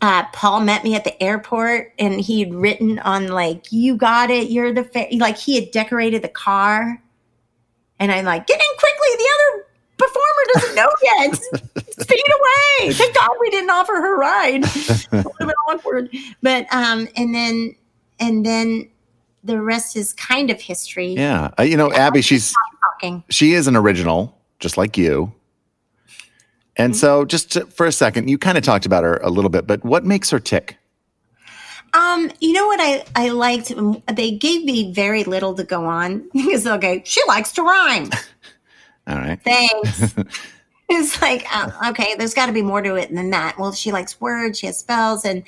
uh, Paul met me at the airport, and he had written on like, "You got it. You're the fa-. like." He had decorated the car, and I'm like, "Get in quickly! The other performer doesn't know yet. Speed away!" Thank God we didn't offer her a ride. it would have been awkward. But um, and then and then the rest is kind of history. Yeah. Uh, you know, Abby, she's she is an original, just like you. And so, just to, for a second, you kind of talked about her a little bit, but what makes her tick? Um, you know what I I liked? They gave me very little to go on because okay, she likes to rhyme. All right. Thanks. it's like um, okay, there's got to be more to it than that. Well, she likes words, she has spells, and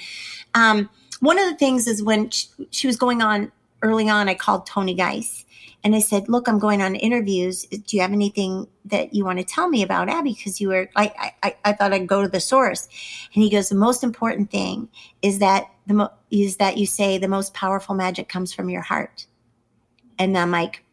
um, one of the things is when she, she was going on early on, I called Tony Geiss and I said, "Look, I'm going on interviews. Do you have anything that you want to tell me about Abby? Because you were like, I, I, I thought I'd go to the source." And he goes, "The most important thing is that the mo- is that you say the most powerful magic comes from your heart." And I'm like,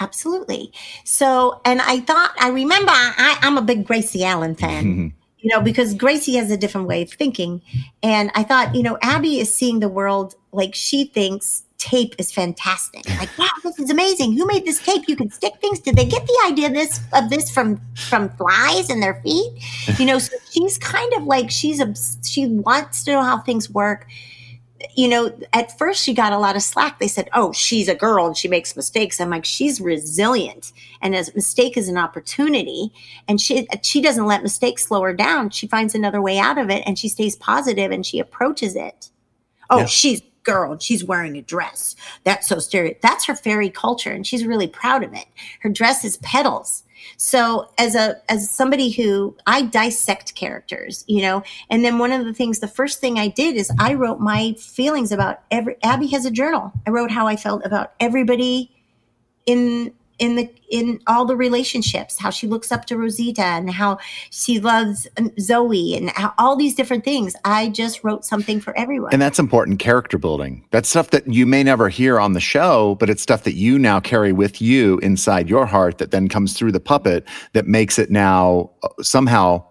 absolutely. So, and I thought, I remember I, I'm a big Gracie Allen fan, you know, because Gracie has a different way of thinking. And I thought, you know, Abby is seeing the world like she thinks tape is fantastic. Like, wow, this is amazing. Who made this tape? You can stick things. Did they get the idea of this of this from from flies in their feet? You know, so she's kind of like she's a she wants to know how things work you know, at first she got a lot of slack. They said, "Oh, she's a girl and she makes mistakes." I'm like, "She's resilient, and a mistake is an opportunity, and she she doesn't let mistakes slow her down. She finds another way out of it, and she stays positive and she approaches it. Oh, Yeah. she's girl and she's wearing a dress. That's so stereo. That's her fairy culture, and she's really proud of it. Her dress is petals." So as a as somebody who I dissect characters, you know, and then one of the things, the first thing I did is I wrote my feelings about every. Abby has a journal. I wrote how I felt about everybody in in the in all the relationships how she looks up to rosita and how she loves um, zoe and how, all these different things i just wrote something for everyone And that's important character building. That's stuff that you may never hear on the show, but it's stuff that you now carry with you inside your heart that then comes through the puppet that makes it now uh, somehow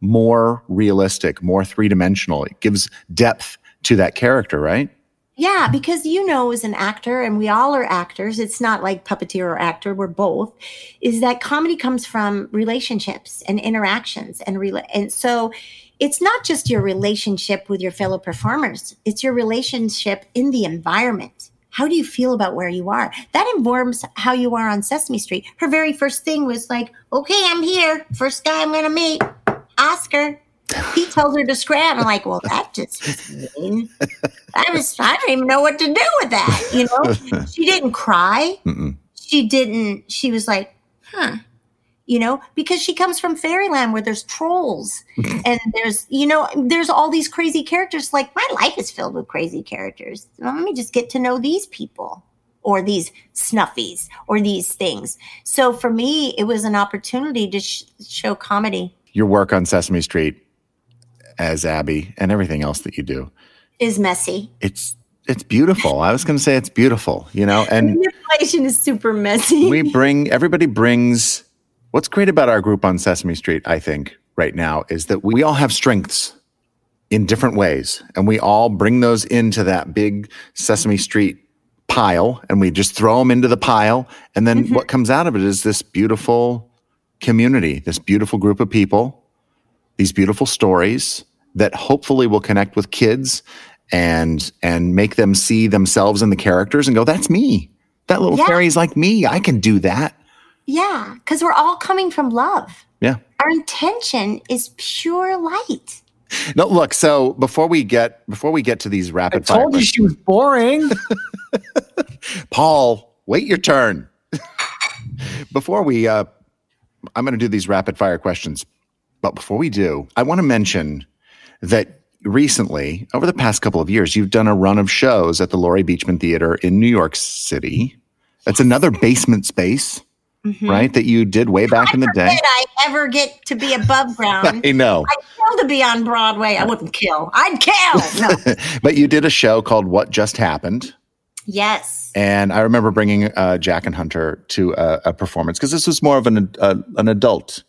more realistic, more three dimensional. It gives depth to that character, right? Yeah, because you know, as an actor, and we all are actors, it's not like puppeteer or actor, we're both, is that comedy comes from relationships and interactions. And, and so it's not just your relationship with your fellow performers, it's your relationship in the environment. How do you feel about where you are? That informs how you are on Sesame Street. Her very first thing was like, okay, I'm here. First guy I'm going to meet, Oscar. He tells her to scram. I'm like, well, that just was mean. I was, I don't even know what to do with that. You know, she didn't cry. Mm-mm. She didn't, she was like, huh. You know, because she comes from fairyland where there's trolls and there's, you know, there's all these crazy characters. Like, my life is filled with crazy characters. Well, let me just get to know these people or these snuffies or these things. So for me, it was an opportunity to sh- show comedy Your work on Sesame Street as Abby and everything else that you do. is messy. It's it's beautiful. I was going to say it's beautiful, you know, and Manipulation is super messy. we bring everybody brings what's great about our group on Sesame Street, I think, right now is that we all have strengths in different ways and we all bring those into that big Sesame Street pile and we just throw them into the pile and then mm-hmm. what comes out of it is this beautiful community, this beautiful group of people, these beautiful stories that hopefully will connect with kids and and make them see themselves in the characters and go that's me. That little Yeah. fairy's like me. I can do that. yeah, because we're all coming from love. Yeah. Our intention is pure light. No, look. So before we get before we get to these I rapid fire, told you she was boring. questions- Paul, wait your turn. before we, uh, I'm going to do these rapid fire questions, but before we do, I want to mention that recently, over the past couple of years, you've done a run of shows at the Laurie Beechman Theater in New York City. That's another basement space, right? That you did way back in the day. Did I ever get to be above ground? I know. I'd kill to be on Broadway. I wouldn't kill. I'd kill. No. but you did a show called What Just Happened. yes. And I remember bringing uh, Jack and Hunter to a, a performance because this was more of an uh, an adult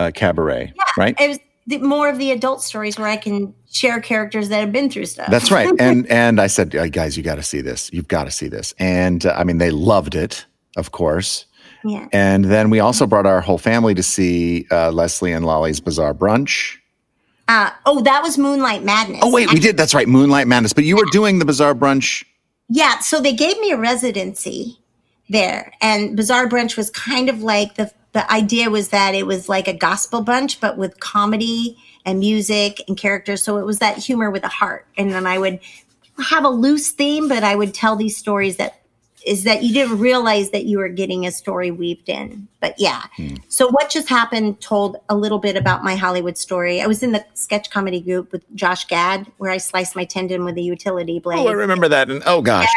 uh, cabaret, right? It was the, more of the adult stories where I can share characters that have been through stuff. That's right. And and I said, "Uh, guys, you got to see this. You've got to see this. And uh, I mean, they loved it, of course. yeah. And then we also brought our whole family to see uh, Leslie and Lolly's Bizarre Brunch. Uh, oh, that was Moonlight Madness. Oh wait, we did. That's right, Moonlight Madness. But you were doing the Bizarre Brunch yeah, so they gave me a residency there, and Bizarre Brunch was kind of like the the idea was that it was like a gospel bunch, but with comedy and music and characters. So it was that humor with a heart, and then I would have a loose theme, but I would tell these stories that is that you didn't realize that you were getting a story weaved in. But yeah. Hmm. So what just happened told a little bit about my Hollywood story. I was in the sketch comedy group with Josh Gad, where I sliced my tendon with a utility blade. Oh, I remember that. And oh gosh.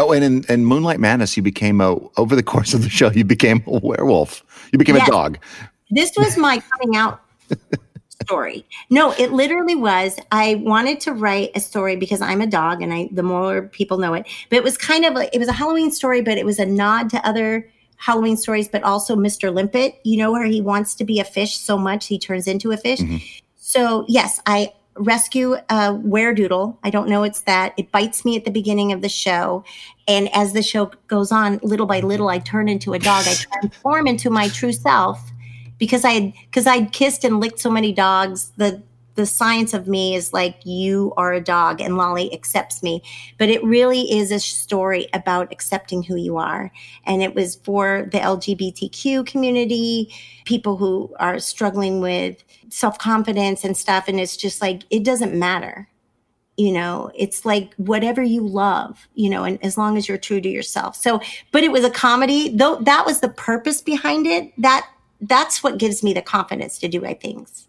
Oh, and in, in Moonlight Madness, you became a over the course of the show, you became a werewolf. You became Yes. a dog. this was my coming out story. No, it literally was. I wanted to write a story because I'm a dog and I the more people know it. But it was kind of like it was a Halloween story, but it was a nod to other Halloween stories, but also Mr. Limpet, you know, where he wants to be a fish so much he turns into a fish. Mm-hmm. So yes, I rescue a weredoodle. I don't know it's that. It bites me at the beginning of the show. And as the show goes on, little by little, I turn into a dog. I transform into my true self because I because I'd kissed and licked so many dogs. The the science of me is like you are a dog and Lolly accepts me. But it really is a story about accepting who you are. And it was for the LGBTQ community, people who are struggling with self-confidence and stuff. And it's just like it doesn't matter. You know, it's like whatever you love, you know, and as long as you're true to yourself. So, but it was a comedy, though that was the purpose behind it. That that's what gives me the confidence to do my things.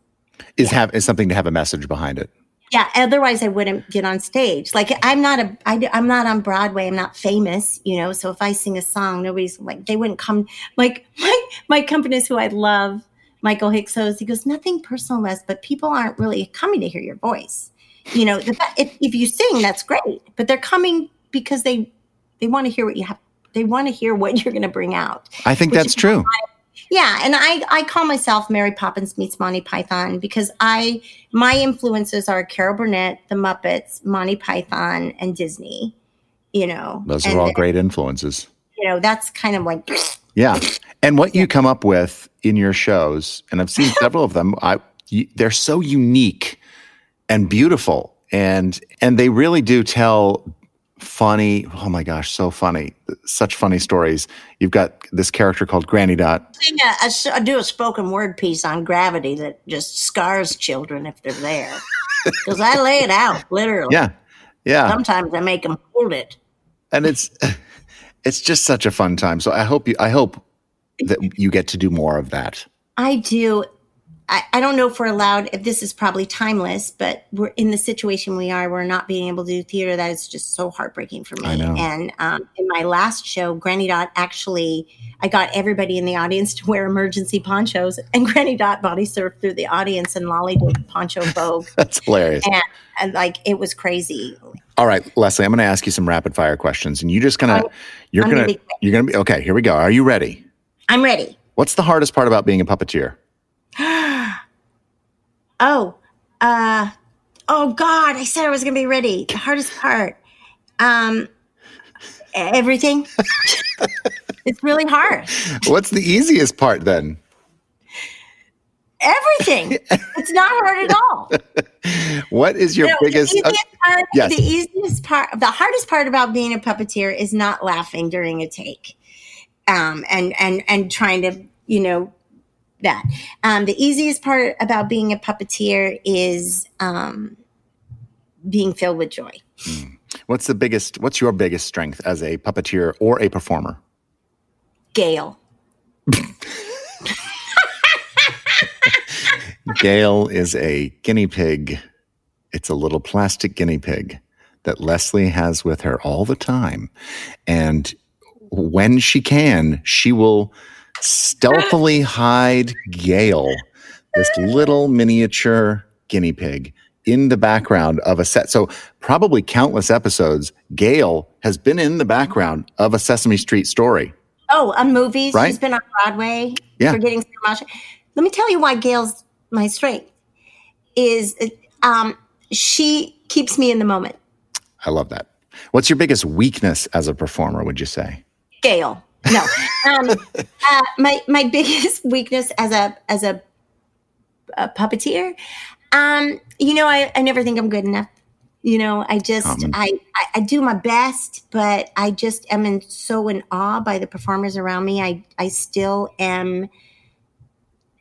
Is have is something to have a message behind it. Yeah, otherwise I wouldn't get on stage. Like I'm not a I, I'm not on Broadway. I'm not famous, you know. So if I sing a song, nobody's like they wouldn't come. Like my my companies who I love, Michael Hicksos. He goes nothing personal, Les, but people aren't really coming to hear your voice. You know, the, if if you sing, that's great, but they're coming because they they want to hear what you have. They want to hear what you're going to bring out. I think that's is true. Yeah, and I I call myself Mary Poppins meets Monty Python because I my influences are Carol Burnett, The Muppets, Monty Python, and Disney. You know, Those are all then, great influences. You know, that's kind of like Yeah. And what you come up with in your shows, and I've seen several of them, I they're so unique and beautiful and and they really do tell funny, oh my gosh, so funny. Such funny stories. You've got this character called Granny Dot. sing a, a s- I do a spoken word piece on gravity that just scars children if they're there because I lay it out literally. Yeah. Yeah. Sometimes I make them hold it. and it's it's just such a fun time. So I hope you I hope that you get to do more of that. I do. I, I don't know if we're allowed, if this is probably timeless, but we're in the situation we are. We're not being able to do theater. That is just so heartbreaking for me. I know. And um, in my last show, Granny Dot actually, I got everybody in the audience to wear emergency ponchos, and Granny Dot body surfed through the audience, and Lolly did poncho vogue. That's hilarious. and, and like it was crazy. All right, Leslie, I'm going to ask you some rapid fire questions, and you just gonna I'm- you're I'm gonna, gonna you're gonna be okay. Here we go. Are you ready? I'm ready. What's the hardest part about being a puppeteer? Oh, uh, oh God! I said I was gonna be ready. The hardest part, um, everything. it's really hard. What's the easiest part then? Everything. it's not hard at all. What is your biggest? the uh, easiest part, yes. the easiest part, the hardest part about being a puppeteer is not laughing during a take, um, and and and trying to, you know, that. Um, the easiest part about being a puppeteer is um, being filled with joy. what's the biggest? What's your biggest strength as a puppeteer or a performer? Gail. Gail is a guinea pig. It's a little plastic guinea pig that Leslie has with her all the time. And when she can, she will stealthily hide Gail, this little miniature guinea pig, in the background of a set. So, probably countless episodes, Gail has been in the background of a Sesame Street story. Oh, on movies. Right. She's been on Broadway. Yeah. Forgetting Sarah Marshall. Let me tell you why Gail's my strength. Is um, she keeps me in the moment. I love that. What's your biggest weakness as a performer, would you say? Gail. No. um, uh, my my biggest weakness as a as a, a puppeteer, um, you know, I, I never think I'm good enough. You know, I just Um, I, I I do my best, but I just am in so in awe by the performers around me. I I still am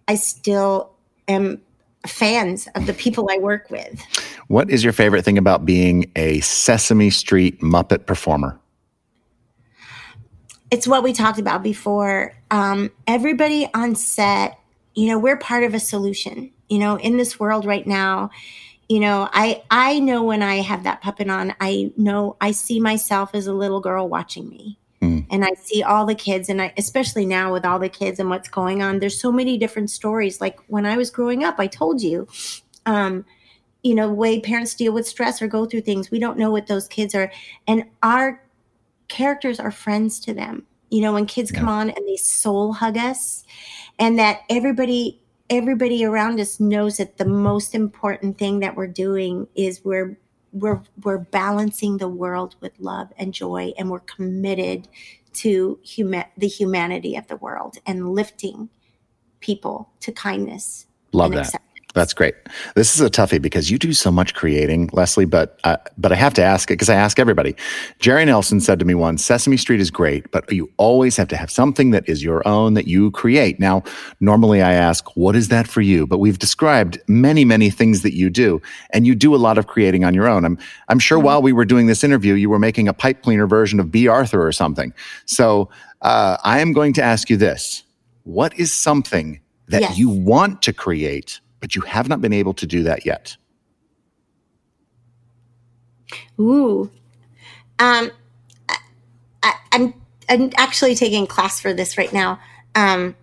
I still am fans of the people I work with. What is your favorite thing about being a Sesame Street Muppet performer? It's what we talked about before. Um, everybody on set, you know, we're part of a solution. You know, in this world right now, you know, I I know when I have that puppet on, I know I see myself as a little girl watching me. And I see all the kids, and I, especially now with all the kids and what's going on, there's so many different stories. Like when I was growing up, I told you, um, you know, way parents deal with stress or go through things. We don't know what those kids are, and our characters are friends to them. You know, when kids come on and they soul hug us, and that everybody everybody around us knows that the most important thing that we're doing is we're we're we're balancing the world with love and joy, and we're committed to huma- the humanity of the world and lifting people to kindness. Love and that. acceptance. That's great. This is a toughie because you do so much creating, Leslie. But uh, but I have to ask it because I ask everybody. Jerry Nelson said to me once, "Sesame Street is great, but you always have to have something that is your own that you create." Now, normally I ask, "What is that for you?" But we've described many many things that you do, and you do a lot of creating on your own. I'm I'm sure while we were doing this interview, you were making a pipe cleaner version of Bea Arthur or something. So uh, I am going to ask you this: What is something that Yes. you want to create? But you have not been able to do that yet. Ooh. Um, I, I, I'm I'm actually taking class for this right now. Um,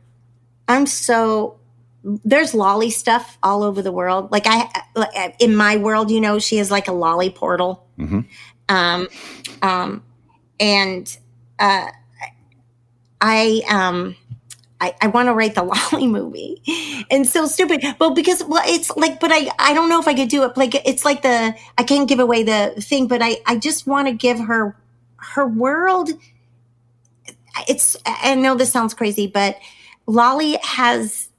I'm so there's lolly stuff all over the world. Like I in my world, you know, she is like a lolly portal. Um, um, and uh, I um. I, I want to write the Lolly movie. And so stupid. Well, because well, it's like, but I, I don't know if I could do it. Like, it's like the, I can't give away the thing, but I, I just want to give her, her world. It's, I know this sounds crazy, but Lolly has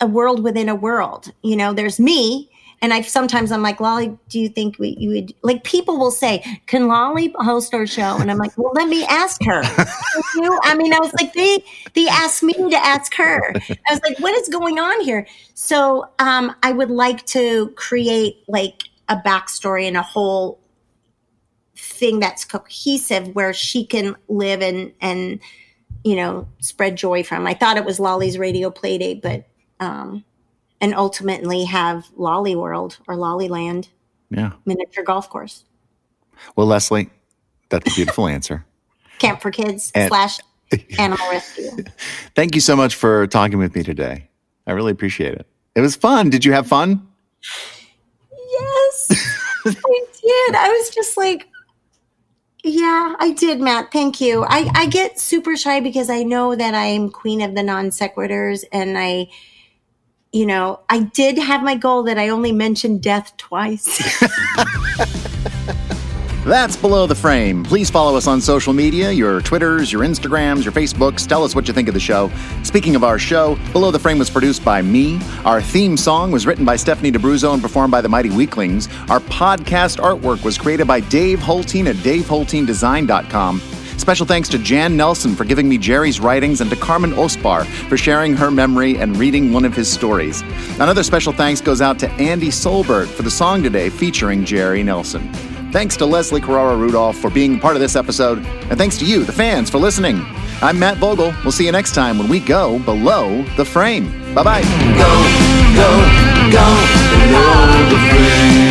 a world within a world. You know, there's me. And I sometimes I'm like, Lolly, do you think we, you would like people will say, can Lolly host our show? And I'm like, well, let me ask her. I mean, I was like, they they asked me to ask her. I was like, what is going on here? So um, I would like to create like a backstory and a whole thing that's cohesive where she can live and and you know spread joy from. I thought it was Lolly's radio play date, but um, and ultimately have Lolly World or Lolly Land Yeah. miniature golf course. Well, Leslie, that's a beautiful answer. Camp for kids And- slash animal rescue. Thank you so much for talking with me today. I really appreciate it. It was fun. Did you have fun? Yes, I did. I was just like, yeah, I did, Matt. Thank you. I, I get super shy because I know that I'm queen of the non sequiturs and I, you know, I did have my goal that I only mentioned death twice. That's Below the Frame. Please follow us on social media your Twitters, your Instagrams, your Facebooks. Tell us what you think of the show. Speaking of our show, Below the Frame was produced by me. Our theme song was written by Stephanie D'Abruzzo and performed by the Mighty Weaklings. Our podcast artwork was created by Dave Holteen at daveholteendesign.com. Special thanks to Jan Nelson for giving me Jerry's writings and to Carmen Osbahr for sharing her memory and reading one of his stories. Another special thanks goes out to Andy Solberg for the song today featuring Jerry Nelson. Thanks to Leslie Carrara Rudolph for being part of this episode, and thanks to you, the fans, for listening. I'm Matt Vogel. We'll see you next time when we go below the frame. Bye bye. Go, go, go below the frame.